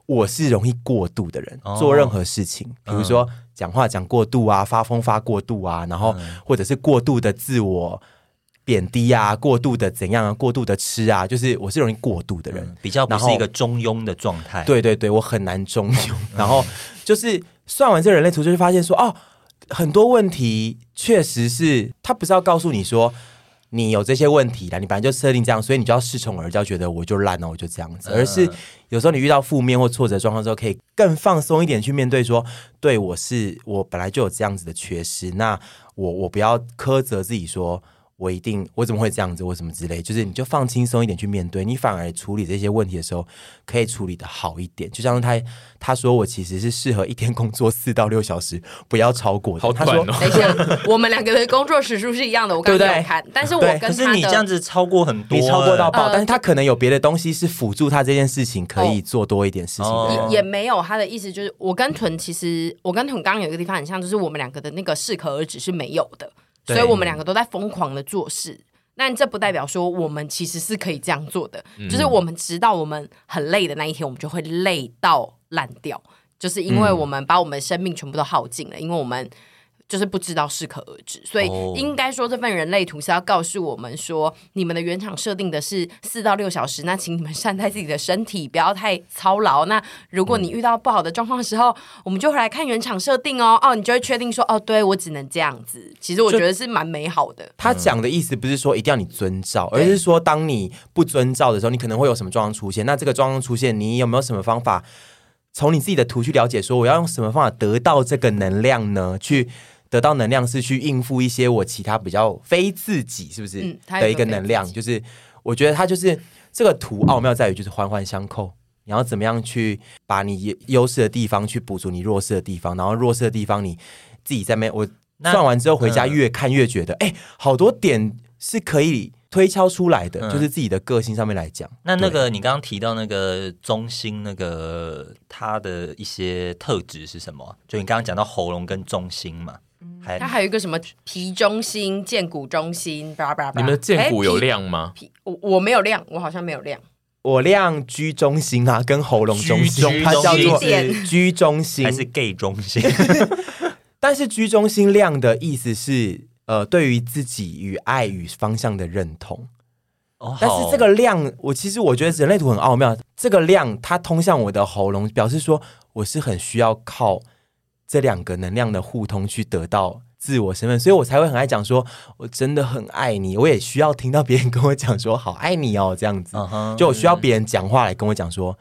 我是容易过度的人，做任何事情，比如说讲话讲过度啊，发疯发过度啊，然后或者是过度的自我贬低啊，过度的怎样啊，过度的吃啊，就是我是容易过度的人，比较不是一个中庸的状态。对对对，我很难中庸。然后就是算完这人类图，就会发现说哦。很多问题确实是他不是要告诉你说你有这些问题啦，你本来就设定这样，所以你就要恃宠而骄，觉得我就烂了，我就这样子。而是有时候你遇到负面或挫折状况之后，可以更放松一点去面对，说对我是我本来就有这样子的缺失，那我我不要苛责自己说。我一定，我怎么会这样子，我什么之类，就是你就放轻松一点去面对，你反而处理这些问题的时候，可以处理的好一点。就像他他说，我其实是适合一天工作四到六小时，不要超过。好他说。等一下，我们两个的工作时数是一样的，我刚刚有看，对对，但是我跟他，可是你这样子超过很多，你超过到爆，呃、但是他可能有别的东西是辅助他这件事情可以做多一点事情。哦、也也没有他的意思，就是我跟屯其实我跟屯刚刚有一个地方很像，就是我们两个的那个适可而止是没有的。所以我们两个都在疯狂的做事，但这不代表说我们其实是可以这样做的。嗯、就是我们直到我们很累的那一天，我们就会累到烂掉，就是因为我们把我们生命全部都耗尽了，因为我们。就是不知道适可而止，所以应该说这份人类图是要告诉我们说，你们的原厂设定的是四到六小时，那请你们善待自己的身体，不要太操劳。那如果你遇到不好的状况的时候，我们就会来看原厂设定哦，哦，你就会确定说，哦，对我只能这样子。其实我觉得是蛮美好的。他讲的意思不是说一定要你遵照，而是说当你不遵照的时候，你可能会有什么状况出现。那这个状况出现，你有没有什么方法从你自己的图去了解？说我要用什么方法得到这个能量呢？去。得到能量是去应付一些我其他比较非自己是不是、嗯、的一个能量？就是我觉得它就是这个图奥妙在于就是环环相扣，你要怎么样去把你优势的地方去补足你弱势的地方，然后弱势的地方你自己在没我算完之后回家越看越觉得哎、好多点是可以推敲出来的，嗯、就是自己的个性上面来讲。那那个你刚刚提到那个中心那个它的一些特质是什么？就你刚刚讲到喉咙跟中心嘛。它还有一个什么皮中心、荐骨中心，巴拉巴拉。你们的荐骨有亮吗？我我没有亮，我好像没有亮。我亮居中心啊，跟喉咙中心，它叫做居中心还是 Gay 中心？但是居中心亮的意思是，呃，对于自己与爱与方向的认同。哦，但是这个量，我其实我觉得人类图很奥妙。这个量它通向我的喉咙，表示说我是很需要靠这两个能量的互通去得到自我身份，所以我才会很爱讲说，我真的很爱你。我也需要听到别人跟我讲说，好爱你哦，这样子。Uh -huh, 就我需要别人讲话来跟我讲说，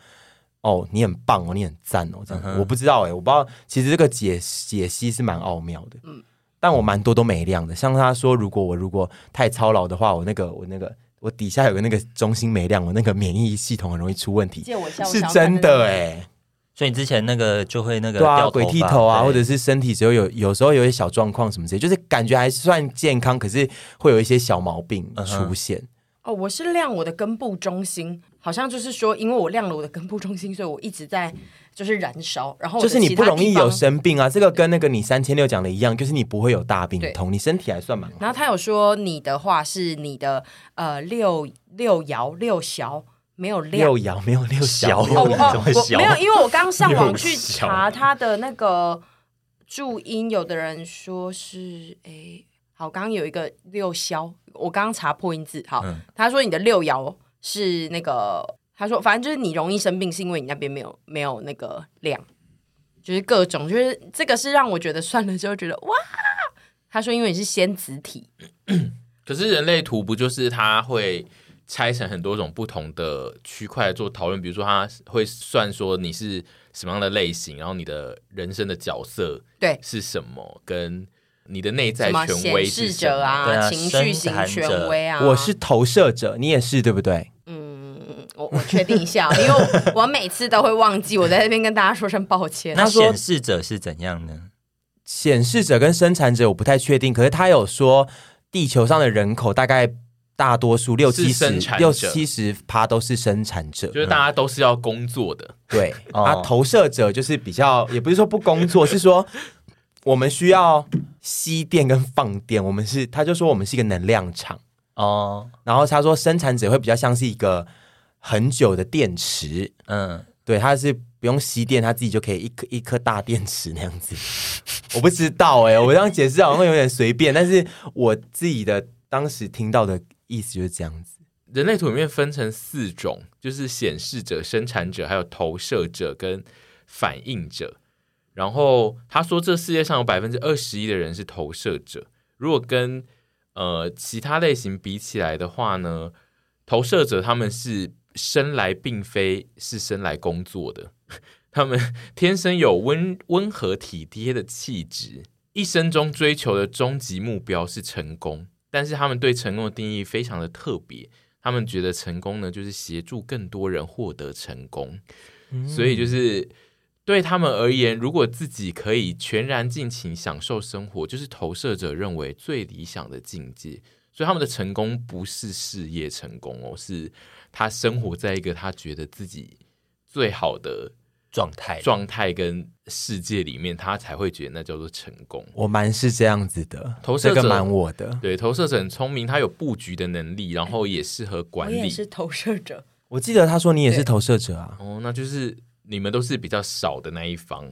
哦，你很棒哦，你很赞哦，这样。Uh -huh. 我不知道哎，我不知道，其实这个解解析是蛮奥妙的。嗯，但我蛮多都没亮的。像他说，如果我如果太操劳的话，我那个我那个。我底下有个那个中心没亮，我那个免疫系统很容易出问题。是真的哎、欸。所以你之前那个就会那个对啊，鬼剃头啊，或者是身体只有有有时候有一些小状况什么之类，就是感觉还算健康，可是会有一些小毛病出现。Uh-huh. 哦，我是亮我的根部中心，好像就是说，因为我亮了我的根部中心，所以我一直在。就是燃烧，然后就是你不容易有生病啊。这个跟那个你三千六讲的一样，就是你不会有大病痛，你身体还算蛮好。然后他有说你的话是你的呃六六爻六小没有亮，六爻没有六小，哦哦，没有，因为我刚上网去查他的那个注音，有的人说是哎，好，刚刚有一个六肖，我刚刚查破音字，好，嗯、他说你的六爻是那个。他说：“反正就是你容易生病，是因为你那边没有没有那个量，就是各种，就是这个是让我觉得算了之后觉得哇。”他说：“因为你是仙子体，可是人类图不就是他会拆成很多种不同的区块做讨论？比如说他会算说你是什么样的类型，然后你的人生的角色对是什么，跟你的内在权威是什么者啊，啊，情绪型权威啊，我是投射者，你也是对不对？嗯。”我我确定一下，因为我每次都会忘记。我在这边跟大家说声抱歉。那显示者是怎样呢？显示者跟生产者我不太确定，可是他有说，地球上的人口大概大多数六七十六七十趴都是生产者，就是大家都是要工作的。嗯、对，啊，投射者就是比较，也不是说不工作，是说 我们需要吸电跟放电。我们是，他就说我们是一个能量场哦。然后他说生产者会比较像是一个。很久的电池，嗯，对，他是不用吸电，他自己就可以一颗一颗大电池那样子。我不知道哎、欸，我这样解释好像有点随便，但是我自己的当时听到的意思就是这样子。人类图里面分成四种，就是显示者、生产者、还有投射者跟反应者。然后他说，这世界上有百分之二十一的人是投射者。如果跟呃其他类型比起来的话呢，投射者他们是。生来并非是生来工作的，他们天生有温温和体贴的气质，一生中追求的终极目标是成功，但是他们对成功的定义非常的特别，他们觉得成功呢就是协助更多人获得成功，嗯，所以就是对他们而言，如果自己可以全然尽情享受生活，就是投射者认为最理想的境界，所以他们的成功不是事业成功哦，是。他生活在一个他觉得自己最好的状态状态跟世界里面，他才会觉得那叫做成功。我蛮是这样子的，投射者蛮我的，对，投射者很聪明，他有布局的能力，然后也适合管理。我也是投射者，我记得他说你也是投射者啊。哦，那就是你们都是比较少的那一方。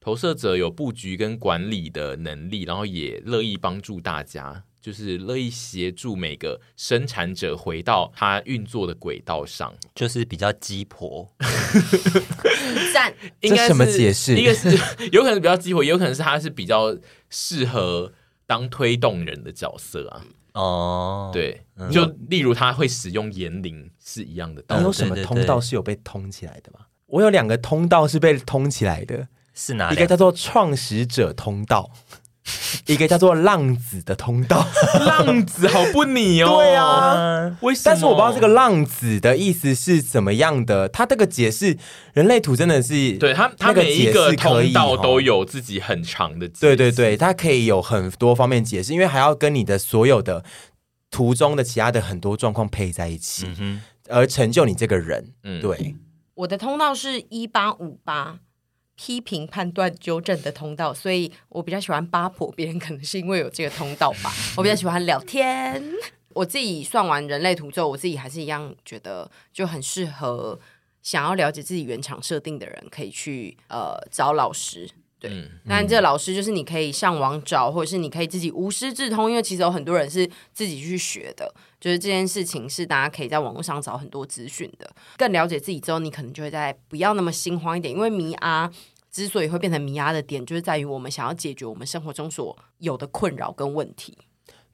投射者有布局跟管理的能力，然后也乐意帮助大家。就是乐意协助每个生产者回到他运作的轨道上，就是比较鸡婆。赞，应该什么解释？一个是有可能比较鸡婆，也有可能是他是比较适合当推动人的角色啊。哦，对，就例如他会使用言灵是一样的道理。你有什么通道是有被通起来的吗？我有两个通道是被通起来的，是哪？一个叫做创始者通道。一个叫做浪子的通道，浪子好不你哦。对啊，为什么？但是我不知道这个浪子的意思是怎么样的。他这个解释，人类图真的是对他，他每一个通道都有自己很长的解释。对对对，它可以有很多方面解释，因为还要跟你的所有的途中的其他的很多状况配在一起，嗯，而成就你这个人。嗯，对。我的通道是一八五八。批评、判断、纠正的通道，所以我比较喜欢八婆别人，可能是因为有这个通道吧。我比较喜欢聊天。我自己算完人类图之后，我自己还是一样觉得就很适合想要了解自己原厂设定的人，可以去呃找老师。对，那、嗯、这个老师就是你可以上网找，或者是你可以自己无师自通，因为其实有很多人是自己去学的。就是这件事情是大家可以在网络上找很多资讯的。更了解自己之后，你可能就会在不要那么心慌一点，因为迷啊之所以会变成迷阿的点，就是在于我们想要解决我们生活中所有的困扰跟问题。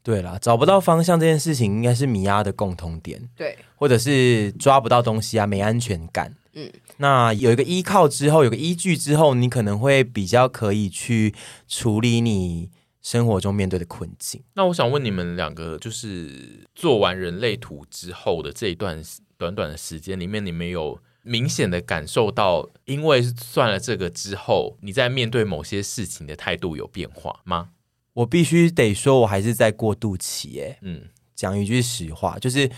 对啦，找不到方向这件事情应该是迷阿的共同点。对，或者是抓不到东西啊，没安全感。嗯，那有一个依靠之后，有个依据之后，你可能会比较可以去处理你生活中面对的困境。那我想问你们两个，就是做完人类图之后的这一段短短的时间里面，你们有明显的感受到，因为算了这个之后，你在面对某些事情的态度有变化吗？我必须得说，我还是在过渡期耶。嗯，讲一句实话，就是。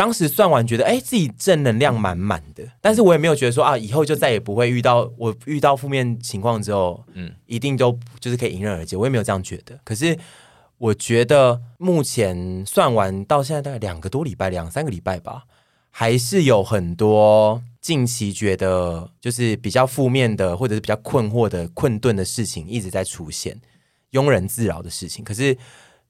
当时算完觉得，哎，自己正能量满满的，但是我也没有觉得说啊，以后就再也不会遇到我遇到负面情况之后，嗯，一定都就是可以迎刃而解，我也没有这样觉得。可是我觉得目前算完到现在大概两个多礼拜，两三个礼拜吧，还是有很多近期觉得就是比较负面的，或者是比较困惑的、困顿的事情一直在出现，庸人自扰的事情。可是，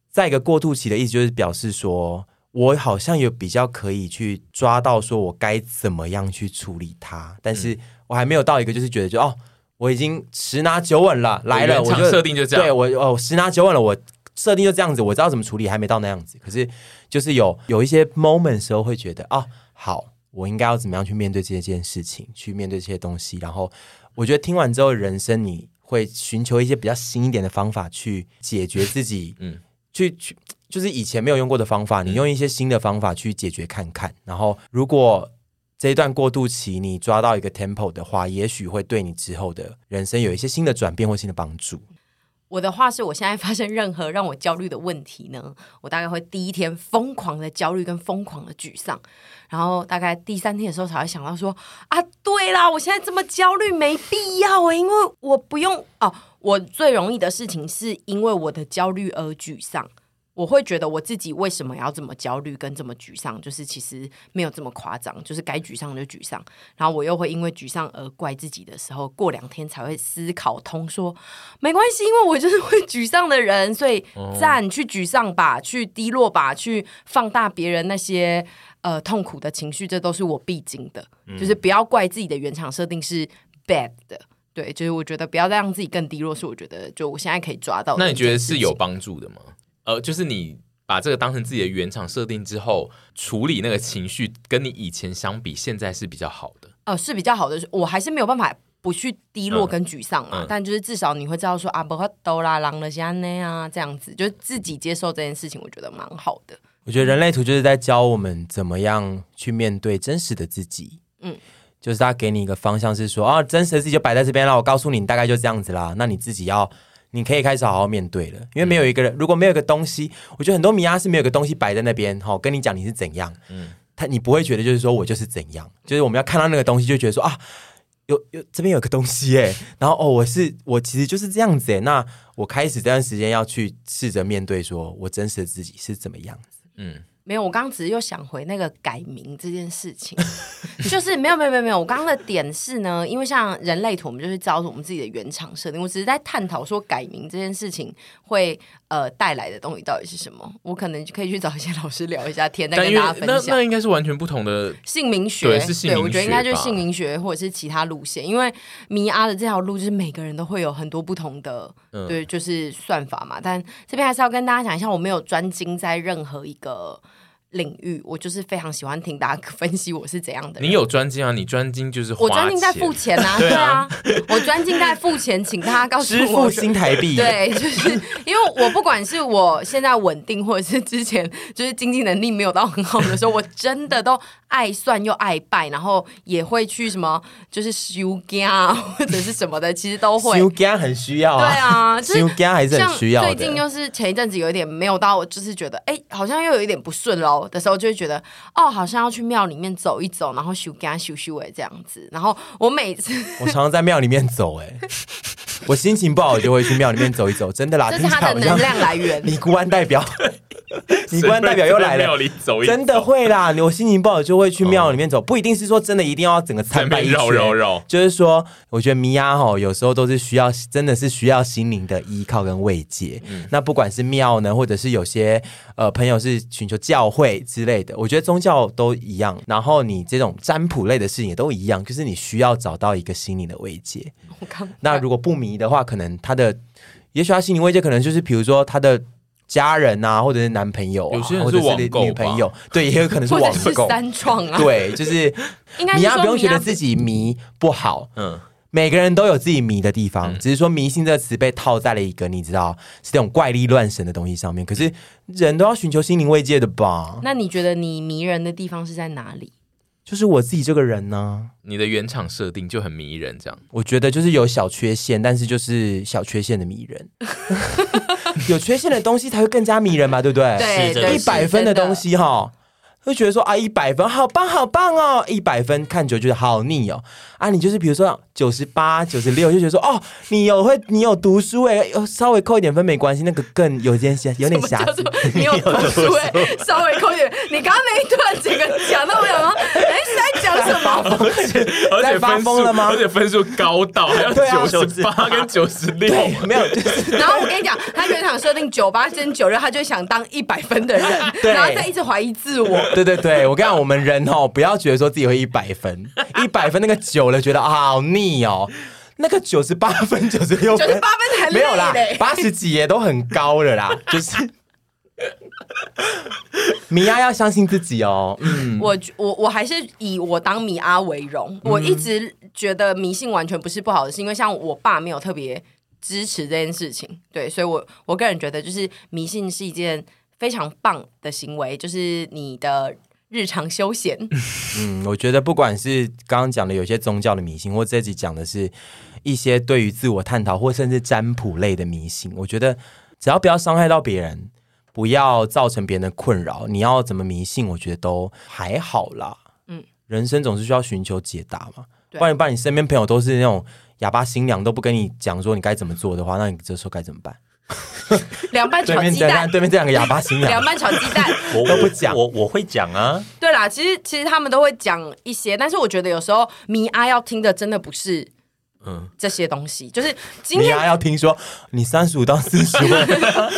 在一个过渡期的意思，就是表示说。我好像有比较可以去抓到，说我该怎么样去处理它，但是我还没有到一个就是觉得就哦，我已经十拿九稳了，来了，我就设定就这样，对我哦十拿九稳了，我设定就这样子，我知道怎么处理，还没到那样子，可是就是有有一些 moment 时候会觉得哦，好，我应该要怎么样去面对这件事情，去面对这些东西，然后我觉得听完之后，人生你会寻求一些比较新一点的方法去解决自己，嗯，去去。就是以前没有用过的方法，你用一些新的方法去解决看看。然后，如果这一段过渡期你抓到一个 tempo 的话，也许会对你之后的人生有一些新的转变或新的帮助。我的话是我现在发生任何让我焦虑的问题呢，我大概会第一天疯狂的焦虑跟疯狂的沮丧，然后大概第三天的时候才会想到说啊，对啦，我现在这么焦虑没必要诶，因为我不用哦，我最容易的事情是因为我的焦虑而沮丧。我会觉得我自己为什么要这么焦虑跟这么沮丧，就是其实没有这么夸张，就是该沮丧就沮丧。然后我又会因为沮丧而怪自己的时候，过两天才会思考通说，说没关系，因为我就是会沮丧的人，所以赞去沮丧吧，去低落吧，去放大别人那些呃痛苦的情绪，这都是我必经的。就是不要怪自己的原厂设定是 bad 的，对，就是我觉得不要再让自己更低落，是我觉得就我现在可以抓到。那你觉得是有帮助的吗？呃，就是你把这个当成自己的原厂设定之后，处理那个情绪，跟你以前相比，现在是比较好的。哦、呃，是比较好的。我还是没有办法不去低落跟沮丧嘛，嗯嗯、但就是至少你会知道说啊，不会都啦，狼了些那啊，这样子，就是自己接受这件事情，我觉得蛮好的。我觉得人类图就是在教我们怎么样去面对真实的自己。嗯，就是他给你一个方向，是说啊，真实的自己就摆在这边了。我告诉你，你大概就这样子啦。那你自己要。你可以开始好好面对了，因为没有一个人，如果没有一个东西，我觉得很多迷阿是没有一个东西摆在那边，好跟你讲你是怎样，嗯，他你不会觉得就是说我就是怎样，就是我们要看到那个东西就觉得说啊，有有这边有个东西哎，然后哦我是我其实就是这样子哎，那我开始这段时间要去试着面对，说我真实的自己是怎么样子，嗯。没有，我刚刚只是又想回那个改名这件事情，就是没有没有没有没有。我刚刚的点是呢，因为像人类图，我们就是照着我们自己的原厂设定。我只是在探讨说改名这件事情会呃带来的东西到底是什么。我可能就可以去找一些老师聊一下天，再跟大家分享。那那应该是完全不同的姓名学，对，是姓名学。我觉得应该就是姓名学或者是其他路线，因为迷阿的这条路就是每个人都会有很多不同的，嗯、对，就是算法嘛。但这边还是要跟大家讲一下，我没有专精在任何一个。领域，我就是非常喜欢听大家分析我是怎样的。你有专精啊？你专精就是我专精在付钱 啊，对啊，我专精在付钱，请大家告诉我，支付新台币。对，就是因为我不管是我现在稳定，或者是之前就是经济能力没有到很好的时候，我真的都爱算又爱拜，然后也会去什么就是修家或者是什么的，其实都会修家很需要啊。对啊，修家还是很需要。最近就是前一阵子有一点没有到，我就是觉得哎、欸，好像又有一点不顺喽。的时候就会觉得哦，好像要去庙里面走一走，然后修干修修哎这样子。然后我每次我常常在庙里面走哎，我心情不好我就会去庙里面走一走，真的啦。这是他的能量来源。尼姑庵代表 米罐代表又来了，真的会啦。我心情不好就会去庙里面走，不一定是说真的一定要整个参拜一圈。绕绕绕，就是说，我觉得弥阿哈有时候都是需要，真的是需要心灵的依靠跟慰藉。嗯，那不管是庙呢，或者是有些呃朋友是寻求教会之类的，我觉得宗教都一样。然后你这种占卜类的事情也都一样，就是你需要找到一个心灵的慰藉。那如果不迷的话，可能他的，也许他心灵慰藉可能就是比如说他的。家人啊，或者是男朋友啊，有些人或者是女朋友，对，也有可能是网购。三创啊，对，就是 你要不用觉得自己迷不好，嗯，每个人都有自己迷的地方，嗯、只是说迷信这个词被套在了一个你知道是那种怪力乱神的东西上面。可是人都要寻求心灵慰藉的吧？那你觉得你迷人的地方是在哪里？就是我自己这个人呢，你的原厂设定就很迷人，这样。我觉得就是有小缺陷，但是就是小缺陷的迷人。有缺陷的东西才会更加迷人嘛，对不对？对，一百分的东西哈。会觉得说啊，一百分好棒好棒哦，一百分看久觉得好腻哦啊！你就是比如说九十八、九十六，就觉得说哦，你有会你有读书哎，稍微扣一点分没关系，那个更有点瑕 有点瑕疵。你有读书 哎，稍微扣一点。你刚刚那一段这个讲到没有吗？哎，是在讲什么？而且发疯了吗？而且分数高到还要九十八跟九十六，没有。然后我跟你讲，九八跟九六，他就想当一百分的人，然后再一直怀疑自我。对对对，我跟你讲，我们人哦，不要觉得说自己会一百分，一百分那个久了觉得啊好腻哦，那个九十八分、九十六分、九十八分还没有啦，八十几也都很高了啦，就是。米娅要相信自己哦。嗯，我我我还是以我当米娅为荣。嗯、我一直觉得迷信完全不是不好的事，因为像我爸没有特别支持这件事情，对，所以我我个人觉得就是迷信是一件。非常棒的行为，就是你的日常休闲。嗯，我觉得不管是刚刚讲的有些宗教的迷信，或这集讲的是一些对于自我探讨，或甚至占卜类的迷信，我觉得只要不要伤害到别人，不要造成别人的困扰，你要怎么迷信，我觉得都还好啦。嗯，人生总是需要寻求解答嘛。对不然，不然你身边朋友都是那种哑巴新娘，都不跟你讲说你该怎么做的话，那你这时候该怎么办？凉拌炒鸡蛋，对面这两个哑巴新娘，凉拌炒鸡蛋，我都不讲，我我会讲啊。对啦，其实其实他们都会讲一些，但是我觉得有时候米阿要听的真的不是。嗯，这些东西就是今天你要听说你三十五到四十 万，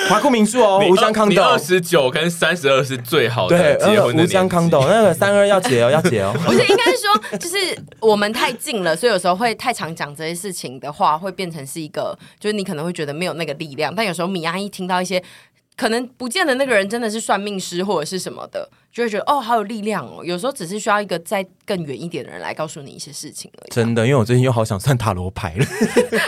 华库民宿哦，无相康斗，二十九跟三十二是最好的结婚的。无相康斗那个三二要结哦，要结哦。不是，应该是说，就是我们太近了，所以有时候会太常讲这些事情的话，会变成是一个，就是你可能会觉得没有那个力量。但有时候米阿一听到一些。可能不见得那个人真的是算命师或者是什么的，就会觉得哦，好有力量哦。有时候只是需要一个再更远一点的人来告诉你一些事情而已。真的，因为我最近又好想算塔罗牌了。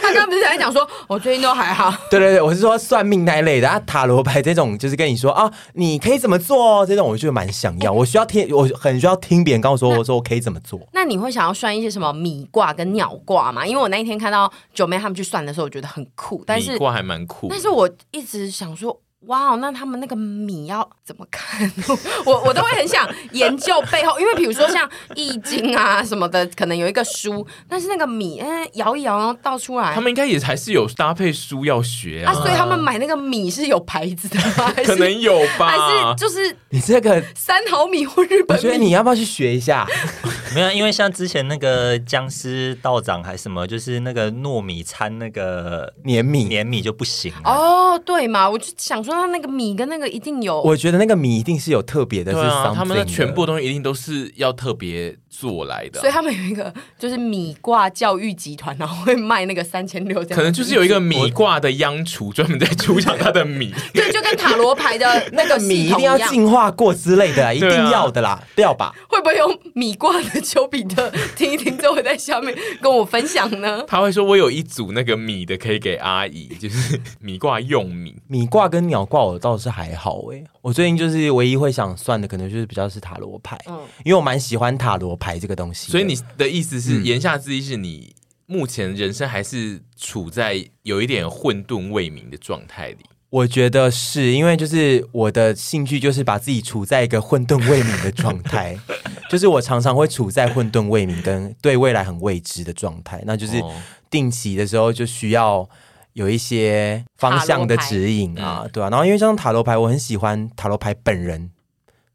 他刚刚不是在讲说，我最近都还好。对对对，我是说算命那一类的啊，塔罗牌这种就是跟你说啊，你可以怎么做这种，我就蛮想要。我需要听，我很需要听别人告诉我说，我说我可以怎么做。那你会想要算一些什么米卦跟鸟卦吗？因为我那一天看到九妹他们去算的时候，我觉得很酷。但是米卦还蛮酷，但是我一直想说。哇哦，那他们那个米要怎么看？我我都会很想研究背后，因为比如说像易经啊什么的，可能有一个书，但是那个米，哎，摇一摇然后倒出来，他们应该也还是有搭配书要学啊。啊，所以他们买那个米是有牌子的吗？可能有吧？还是就是你这个三毫米或日本米？我觉得你要不要去学一下？没有，因为像之前那个僵尸道长还是什么，就是那个糯米掺那个黏米，黏米就不行哦。对嘛，我就想说。那那个米跟那个一定有，我觉得那个米一定是有特别的，是他们的全部东西一定都是要特别做来的，所以他们有一个就是米卦教育集团，然后会卖那个三千六，可能就是有一个米卦的央厨专门在出厂他的米，对，就跟塔罗牌的那个米一定要进化过之类的，一定要的啦，不要吧？会不会用米卦的丘比特听一听，就会在下面跟我分享呢？他会说：“我有一组那个米的，可以给阿姨，就是米卦用米，米卦跟鸟卦我倒是还好哎、欸，我最近就是唯一会想算的，可能就是比较是塔罗牌，嗯，因为我蛮喜欢塔罗牌这个东西。所以你的意思是，言下之意是你目前人生还是处在有一点混沌未明的状态里？我觉得是因为就是我的兴趣就是把自己处在一个混沌未明的状态，就是我常常会处在混沌未明跟对未来很未知的状态，那就是定期的时候就需要。有一些方向的指引啊，嗯、对啊。然后因为像塔罗牌，我很喜欢塔罗牌本人，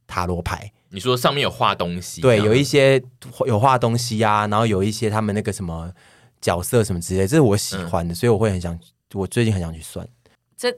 塔罗牌。你说上面有画东西，对，有一些有画东西啊，然后有一些他们那个什么角色什么之类，这是我喜欢的，嗯、所以我会很想，我最近很想去算。这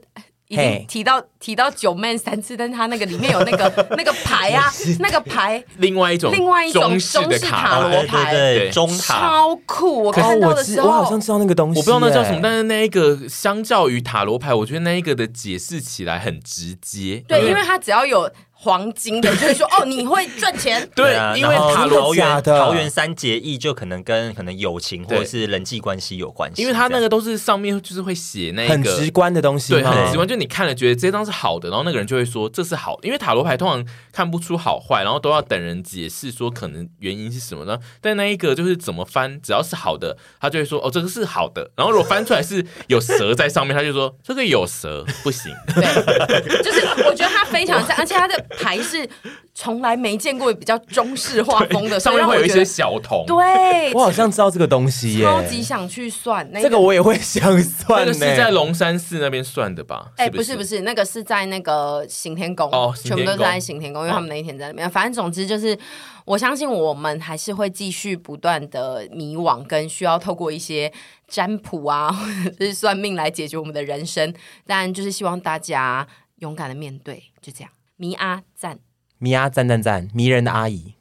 已经提到提到九妹三次，但是他那个里面有那个 那个牌啊，那个牌，另外一种另外一种中式塔罗牌，对中塔超酷。我看到的时候，我好像知道那个东西，我不知道那叫什么，但是那一个相较于塔罗牌，我觉得那一个的解释起来很直接。对，因为它只要有。黄金的，就是说 哦，你会赚钱。对，因为塔罗园桃园三结义就可能跟可能友情或者是人际关系有关系。因为他那个都是上面就是会写那个很直观的东西，对，很直观。就你看了觉得这张是好的，然后那个人就会说这是好的，因为塔罗牌通常看不出好坏，然后都要等人解释说可能原因是什么呢？但那一个就是怎么翻，只要是好的，他就会说哦，这个是好的。然后如果翻出来是有蛇在上面，他就说这个有蛇不行。对，就是我觉得他非常像，而且他的。牌是从来没见过比较中式画风的，上面会有一些小童。对，我好像知道这个东西耶，超级想去算。那个、这个我也会想算。那个是在龙山寺那边算的吧？哎，欸、不是不是，那个是在那个行天宫哦，全部都是在行天宫，因为他们那一天在那边。哦、反正总之就是，我相信我们还是会继续不断的迷惘，跟需要透过一些占卜啊，或者是算命来解决我们的人生。但就是希望大家勇敢的面对，就这样。迷阿赞，迷阿赞赞赞，迷人的阿姨，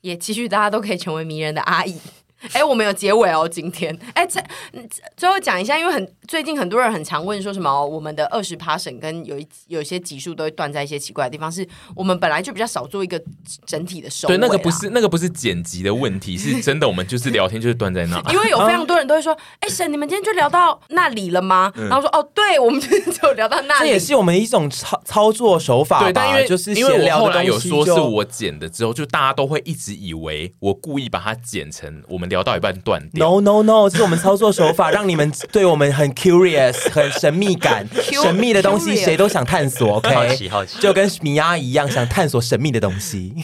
也期许大家都可以成为迷人的阿姨。哎，我们有结尾哦，今天哎，这最后讲一下，因为很最近很多人很常问说什么，我们的二十趴审跟有一有一些集数都会断在一些奇怪的地方，是我们本来就比较少做一个整体的收尾。对，那个不是那个不是剪辑的问题，是真的，我们就是聊天就是断在那。因为有非常多人都会说，哎，沈，你们今天就聊到那里了吗？然后说，哦，对，我们就聊到那里。这也是我们一种操操作手法，对，但因为就是因为我后来有说是我剪的之后，就大家都会一直以为我故意把它剪成我们。聊到一半断掉。No No No，这是我们操作手法，让你们对我们很 curious，很神秘感，神秘的东西谁都想探索。OK，好奇好奇，就跟米娅一样，想探索神秘的东西。